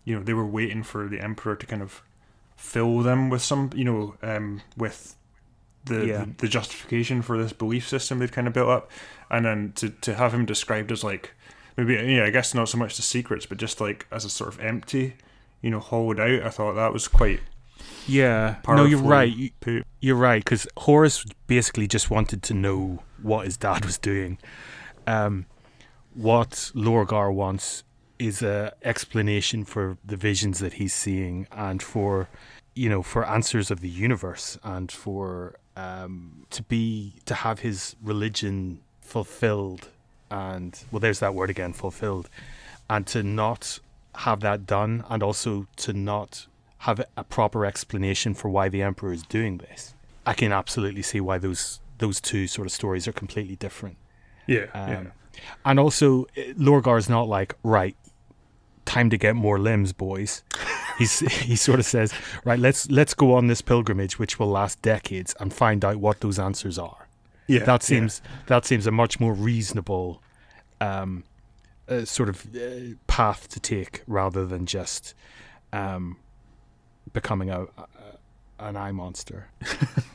you know, they were waiting for the emperor to kind of fill them with some, you know, um, with the, yeah. the, the justification for this belief system they've kind of built up, and then to to have him described as like maybe yeah I guess not so much the secrets, but just like as a sort of empty, you know, hollowed out. I thought that was quite. Yeah, no, you're right. You, you're right because Horus basically just wanted to know what his dad was doing. Um, what Lorgar wants is a explanation for the visions that he's seeing and for you know for answers of the universe and for um, to be to have his religion fulfilled and well there's that word again fulfilled and to not have that done and also to not have a proper explanation for why the emperor is doing this. I can absolutely see why those those two sort of stories are completely different. Yeah, um, yeah. and also lorgar's not like right time to get more limbs boys he's he sort of says, right, let's let's go on this pilgrimage, which will last decades, and find out what those answers are. Yeah, that seems yeah. that seems a much more reasonable um, uh, sort of uh, path to take rather than just um, becoming a, a, an eye monster.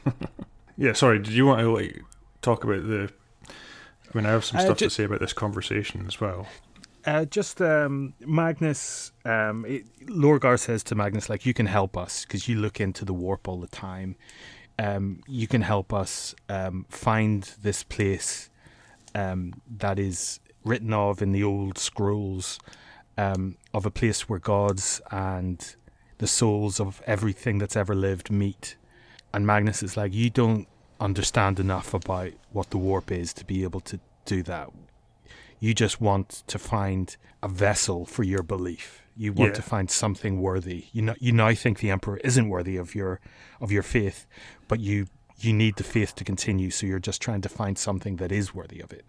[LAUGHS] yeah, sorry. Did you want to like talk about the? I mean, I have some uh, stuff uh, just, to say about this conversation as well. Uh, just um, Magnus, um, it, Lorgar says to Magnus, like, you can help us because you look into the warp all the time. Um, you can help us um, find this place um, that is written of in the old scrolls um, of a place where gods and the souls of everything that's ever lived meet. And Magnus is like, you don't understand enough about what the warp is to be able to do that you just want to find a vessel for your belief. You want yeah. to find something worthy. You know, you now think the emperor isn't worthy of your of your faith, but you you need the faith to continue. So you're just trying to find something that is worthy of it.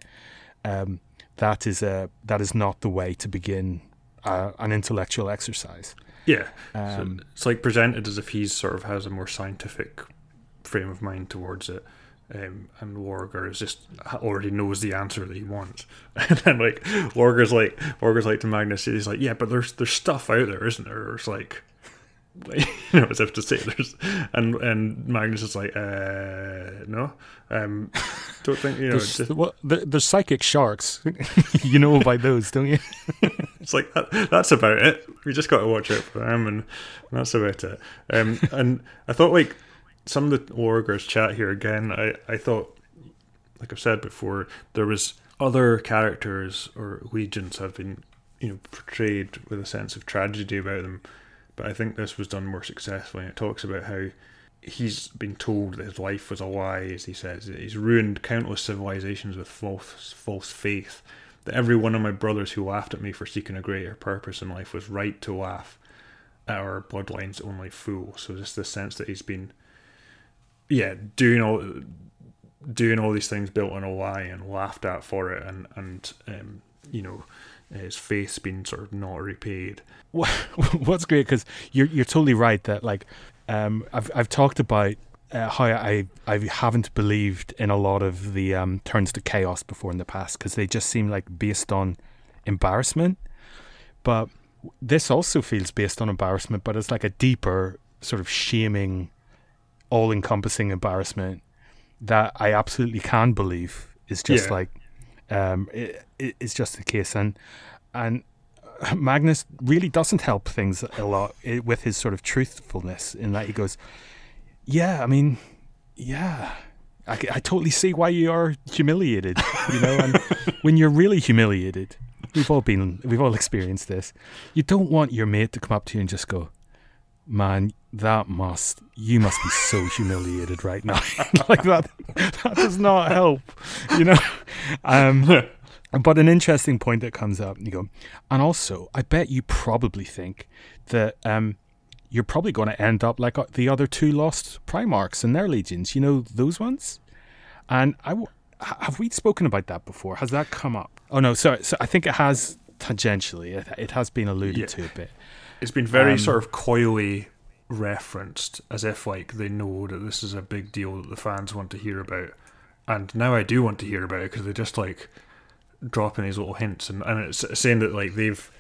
Um, that is a that is not the way to begin uh, an intellectual exercise. Yeah, um, so it's like presented as if he sort of has a more scientific frame of mind towards it, Um, and Lorgar is just already knows the answer that he wants, [LAUGHS] and then like Lorgar's like Lorgar's like to Magnus, he's like, yeah, but there's there's stuff out there, isn't there? It's [LAUGHS] like, you know, as if to say there's, and and Magnus is like, uh, no, um, don't think you [LAUGHS] know. There's, just, well, there- there's psychic sharks. you know about those, don't you? it's like that, that's about it. We just got to watch out for them, and that's about it. Um, and I thought like some of the Lorgar's chat here again. I I thought, like I've said before, there was other characters or legions have been you know portrayed with a sense of tragedy about them, but I think this was done more successfully. It talks about how he's been told that his life was a lie, as he says. He's ruined countless civilizations with false false faith. That every one of my brothers who laughed at me for seeking a greater purpose in life was right to laugh at our bloodline's only fool. So just the sense that he's been, yeah, doing all doing all these things built on a lie and laughed at for it, and and um, you know his faith's been sort of not repaid. [LAUGHS] What's great because you're you're totally right that like um, I've I've talked about uh, how I I haven't believed in a lot of the um, turns to chaos before in the past because they just seem like based on embarrassment, but this also feels based on embarrassment, but it's like a deeper sort of shaming, all-encompassing embarrassment that I absolutely can believe is just Yeah. like um, it, it, it's just the case and and [LAUGHS] Magnus really doesn't help things a lot with his sort of truthfulness in that he goes, yeah, I mean, yeah, I totally see why you are humiliated, you know, and [LAUGHS] when you're really humiliated, we've all been, we've all experienced this. You don't want your mate to come up to you and just go, man, that must, you must be so [LAUGHS] humiliated right now. [LAUGHS] like that, that does not help, you know. Um, but an interesting point that comes up, you go, and also, I bet you probably think that um, you're probably going to end up like uh, the other two lost Primarchs and their legions. You know those ones. And I w- have we spoken about that before? Has that come up? Oh no, sorry. So I think it has tangentially. It, it has been alluded Yeah. to a bit. It's been very Um, sort of coyly referenced, as if like they know that this is a big deal that the fans want to hear about. And now I do want to hear about it because they're just like dropping these little hints, and, and it's saying that like they've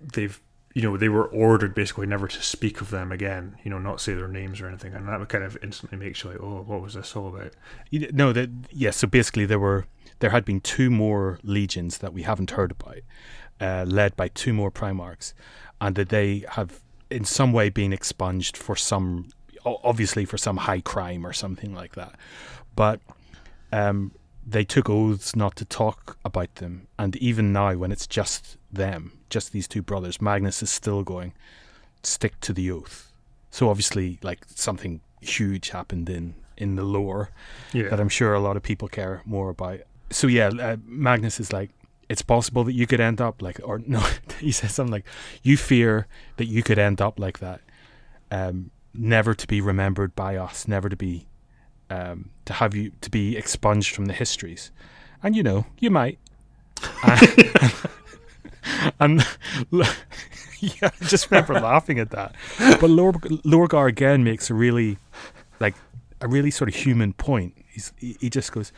they've you know they were ordered basically never to speak of them again. You know, not say their names or anything, and that would kind of instantly makes you like, oh, what was this all about? No, that yes. So basically, there were there had been two more legions that we haven't heard about, uh, led by two more Primarchs, and that they have in some way being expunged for some, obviously for some high crime or something like that. But um, they took oaths not to talk about them, and even now, when it's just them, just these two brothers, Magnus is still going stick to the oath. So obviously, like something huge happened in in the lore Yeah, that I'm sure a lot of people care more about. So yeah, uh, Magnus is like, it's possible that you could end up like, or no, [LAUGHS] he says something like, you fear that you could end up like that, um, never to be remembered by us, never to be, um, to have you to be expunged from the histories, and you know you might. and [LAUGHS] and [LAUGHS] yeah, I just remember laughing at that. But Lorgar again makes a really, like, a really sort of human point. He's, he, he just goes,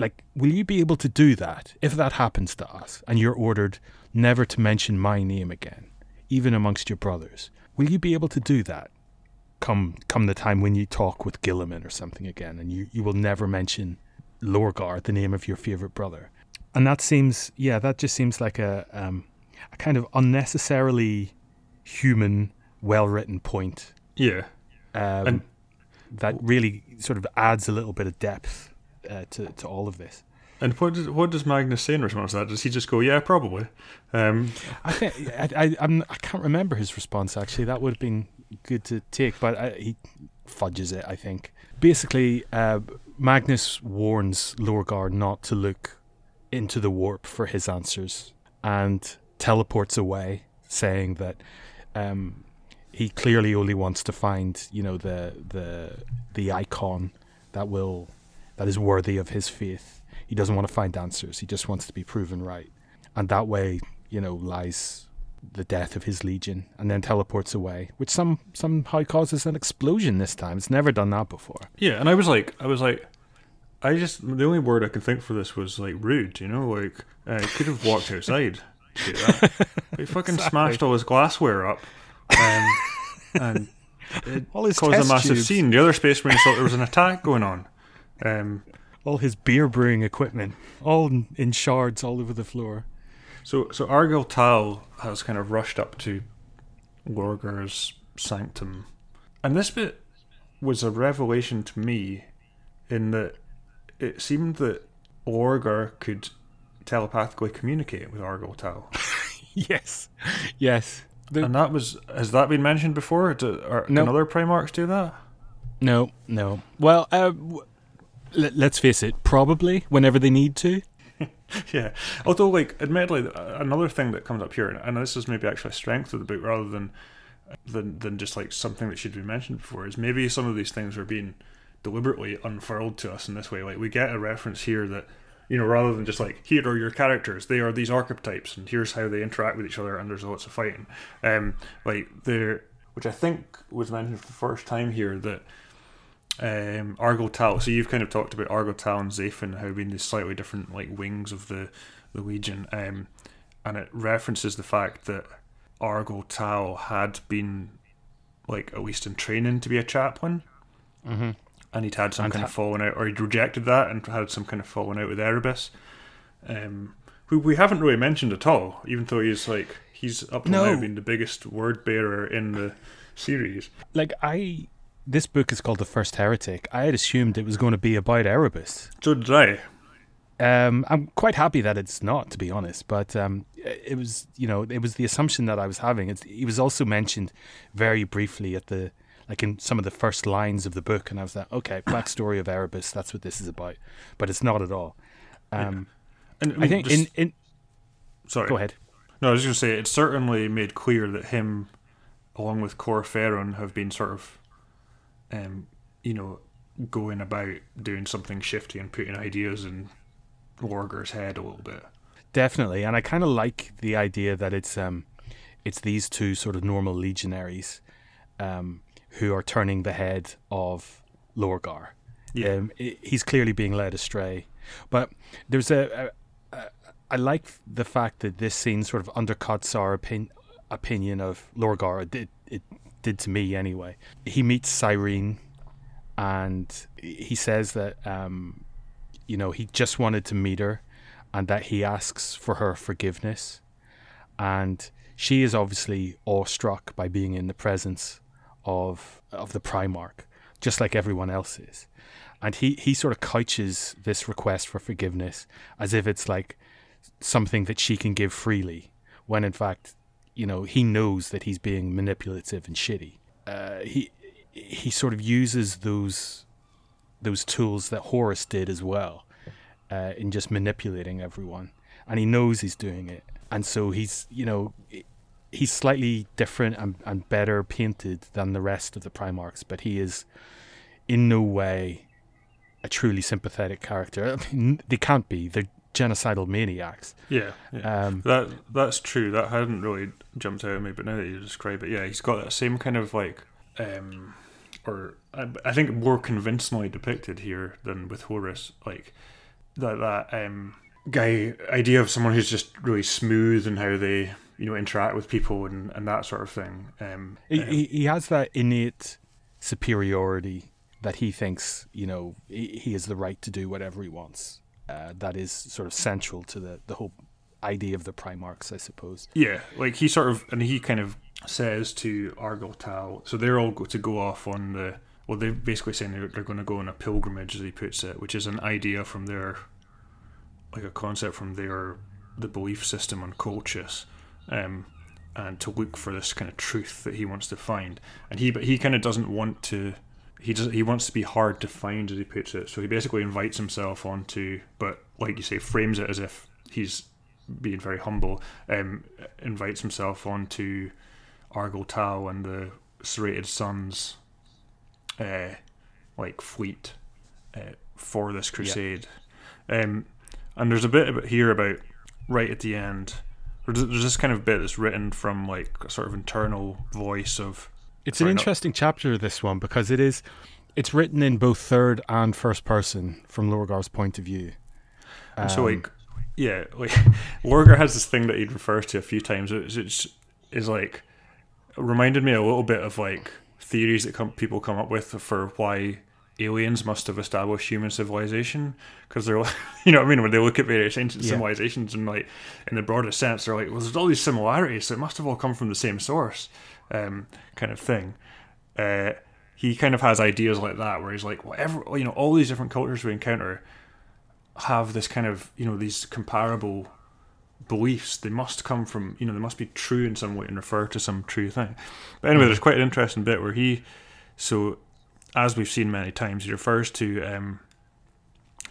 like, will you be able to do that if that happens to us and you're ordered never to mention my name again, even amongst your brothers? Will you be able to do that? Come, come the time when you talk with Guilliman or something again, and you, you will never mention Lorgar, the name of your favorite brother. And that seems, yeah, that just seems like a, um, a kind of unnecessarily human, well written point yeah. um, And- that really sort of adds a little bit of depth uh, to, to all of this. And what does what does Magnus say in response to that? Does he just go, "Yeah, probably"? Um, I think I, I, I'm, I can't remember his response actually. That would have been good to take, but I, he fudges it. I think basically uh, Magnus warns Lorgar not to look into the warp for his answers and teleports away, saying that um, he clearly only wants to find you know the the the icon that will that is worthy of his faith. He doesn't want to find answers. He just wants to be proven right, and that way you know lies the death of his legion, and then teleports away, which some somehow causes an explosion this time. It's never done that before. yeah, and I was like, I was like, I just the only word I can think for this was like rude. You know, like uh, he could have walked outside. to do that. [LAUGHS] he fucking Exactly. smashed all his glassware up, um, and [LAUGHS] it All his caused a massive tubes. scene. The other space marines thought there was an attack going on. Um, All his beer brewing equipment, all in, shards all over the floor. so so Argel Tal has kind of rushed up to Lorgar's sanctum, and this bit was a revelation to me, in that it seemed that Lorgar could telepathically communicate with Argel Tal. [LAUGHS] yes, yes. The- And that was has that been mentioned before? Do, are, No. Can other Primarchs do that? no, no. Well, uh, w- let, let's face it. Probably whenever they need to. [LAUGHS] yeah. Although, like, admittedly, another thing that comes up here, and this is maybe actually a strength of the book rather than than than just like something that should be mentioned before, is maybe some of these things are being deliberately unfurled to us in this way. Like, we get a reference here that. You know, rather than just like here are your characters, they are these archetypes, and here's how they interact with each other, and there's lots of fighting. Um, like there, which I think was mentioned for the first time here that um, Argel Tal. So you've kind of talked about Argel Tal and Xaphen how being these slightly different like wings of the the Legion, um, and it references the fact that Argel Tal had been like at least in training to be a chaplain, Mm-hmm. and he'd had some And kind ha- of falling out, or he'd rejected that and had some kind of falling out with Erebus, um, who we haven't really mentioned at all, even though he's like he's up to No. now been the biggest word bearer in the series. Like I, this book is called The First Heretic. I had assumed it was going to be about Erebus. So did I. Um, I'm quite happy that it's not, to be honest. But um, it was, you know, it was the assumption that I was having. It's, he was also mentioned very briefly at the, like in some of the first lines of the book, and I was like, okay, [COUGHS] backstory of Erebus. That's what this is about. But it's not at all. Um, And I think just- in in sorry. go ahead. No, I was going to say it certainly made clear that him, along with Kor Phaeron, have been sort of, um, you know, going about doing something shifty and putting ideas in Lorgar's head a little bit. Definitely, and I kind of like the idea that it's um, it's these two sort of normal legionaries, um, who are turning the head of Lorgar. Yeah. Um, he's clearly being led astray, but there's a, a, a I like the fact that this scene sort of undercuts our opin- opinion of Lorgar. It it did to me anyway. He meets Cyrene, and he says that um, you know he just wanted to meet her, and that he asks for her forgiveness, and she is obviously awestruck by being in the presence of of the Primarch, just like everyone else is. And he, he sort of couches this request for forgiveness as if it's like something that she can give freely, when in fact, you know, he knows that he's being manipulative and shitty. Uh, he he sort of uses those those tools that Horus did as well uh, in just manipulating everyone, and he knows he's doing it, and so he's you know he's slightly different and, and better painted than the rest of the Primarchs, but he is in no way a truly sympathetic character. I mean, they can't be. They're genocidal maniacs. Yeah, yeah. Um, that that's true. That hadn't really jumped out at me, but now that you describe it, yeah, he's got that same kind of like, um, or I, I think more convincingly depicted here than with Horus, like that that um guy idea of someone who's just really smooth and how they you know interact with people and, and that sort of thing. Um, he, um, he, he has that innate superiority that he thinks, you know, he, he has the right to do whatever he wants. Uh, that is sort of central to the, the whole idea of the Primarchs, I suppose. Yeah, like he sort of, and he kind of says to Argel Tal, so they're all go to go off on the, well, they're basically saying they're, they're going to go on a pilgrimage, as he puts it, which is an idea from their, like a concept from their, the belief system on Colchis, um, and to look for this kind of truth that he wants to find, and he, but he kind of doesn't want to. He does. He wants to be hard to find, as he puts it. So he basically invites himself onto, but like you say, frames it as if he's being very humble, um, invites himself onto Argel Tal and the Serrated Sun's, uh, like fleet, uh, for this crusade. Um, and there's a bit about here about right at the end. There's, there's this kind of bit that's written from like a sort of internal voice of. It's an interesting chapter, this one, because it is, it's written in both third and first person from Lorgar's point of view. And so like, um, yeah, like [LAUGHS] Lorgar has this thing that he refers to a few times. It's, it's is like reminded me a little bit of like theories that come, people come up with for why aliens must have established human civilization because they're like, [LAUGHS] you know what I mean when they look at various ancient Yeah. civilizations and like in the broadest sense they're like well there's all these similarities so it must have all come from the same source um, kind of thing. Uh, he kind of has ideas like that where he's like whatever you know all these different cultures we encounter have this kind of you know these comparable beliefs. They must come from you know they must be true in some way and refer to some true thing. But anyway there's quite an interesting bit where he so as we've seen many times he refers to um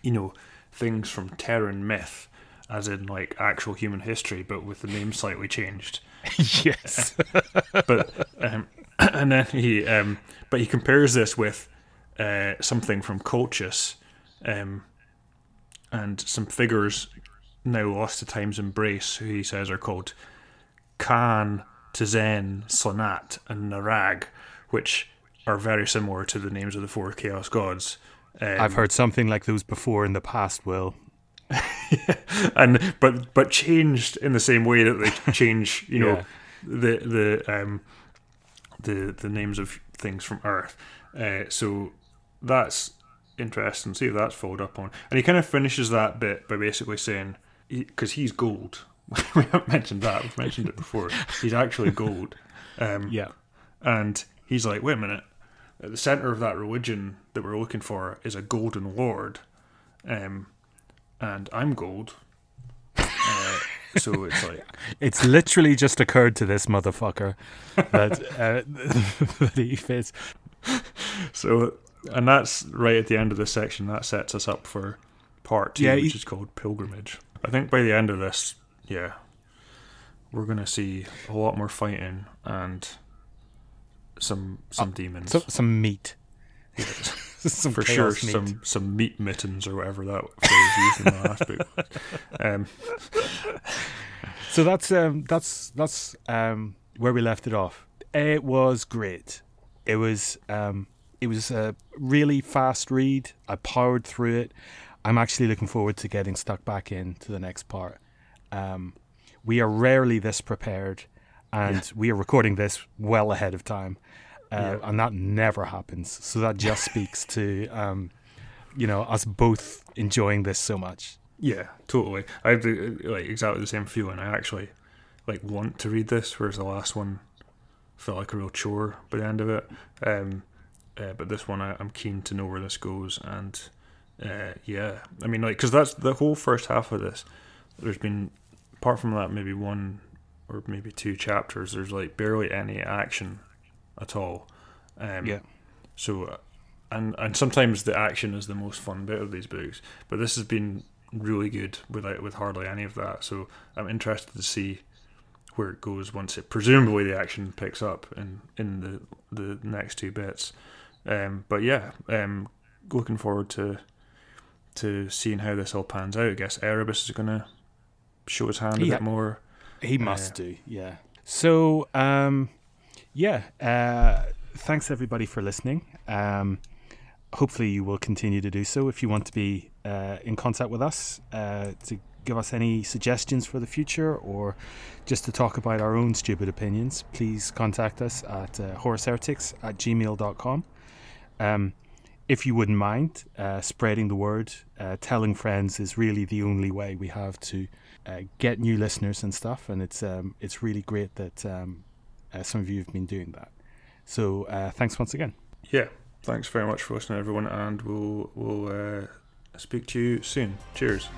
you know things from Terran myth as in like actual human history but with the name slightly changed [LAUGHS] yes. [LAUGHS] but um, [CLEARS THROAT] and then he um, but he compares this with uh, something from Colchis, um, and some figures now lost to time's embrace, who he says are called Khan, Tizen, Sonat, and Narag, which are very similar to the names of the four chaos gods. Um, I've heard something like those before in the past, Will. [LAUGHS] and but but changed in the same way that they [LAUGHS] change, you know, Yeah. the the um the the names of things from Earth. Uh, so that's interesting. See if that's followed up on. And he kind of finishes that bit by basically saying, because he's gold. [LAUGHS] we haven't mentioned that. We've mentioned it before. He's actually gold. Um, Yeah. and he's like, wait a minute. At the center of that religion that we're looking for is a golden lord, um, and I'm gold. Uh, so it's like, [LAUGHS] It's literally just occurred to this motherfucker that [LAUGHS] uh, [LAUGHS] that he fits. so, and that's right at the end of this section. That sets us up for part two, Yeah, which is called pilgrimage. I think by the end of this, yeah, we're gonna see a lot more fighting and some some demons. Some, some meat. [LAUGHS] some for sure meat. some some meat mittens or whatever that phrase used in the last book. Um, [LAUGHS] So that's um, that's that's um, where we left it off. It was great. It was um, it was a really fast read. I powered through it. I'm actually looking forward to getting stuck back into the next part. Um, we are rarely this prepared, and we are recording this well ahead of time, uh, Yeah. and that never happens. So that just speaks to [LAUGHS] um, you know us both enjoying this so much. yeah, totally. I have the, like exactly the same feeling. I actually like want to read this, whereas the last one felt like a real chore by the end of it. Um, uh, but this one, I, I'm keen to know where this goes, and uh, yeah, I mean, like, because that's the whole first half of this. There's been, apart from that, maybe one or maybe two chapters. There's like barely any action at all. Um, Yeah. So, uh, and and sometimes the action is the most fun bit of these books, but this has been really good without with hardly any of that. So I'm interested to see where it goes once it presumably the action picks up in in the the next two bits. Um, but yeah, um, looking forward to to seeing how this all pans out. I guess Erebus is gonna show his hand a Yeah. bit more. He must do, yeah. So, um, yeah, uh, thanks everybody for listening. Um, hopefully, you will continue to do so. If you want to be uh, in contact with us, uh, to give us any suggestions for the future or just to talk about our own stupid opinions, please contact us at uh, horseheretics at gmail.com. Um, if you wouldn't mind uh, spreading the word, uh, telling friends is really the only way we have to uh, get new listeners and stuff. And it's um, it's really great that um, uh, some of you have been doing that. So uh, thanks once again. Yeah, thanks very much for listening, everyone, and we'll we'll uh, speak to you soon. Cheers.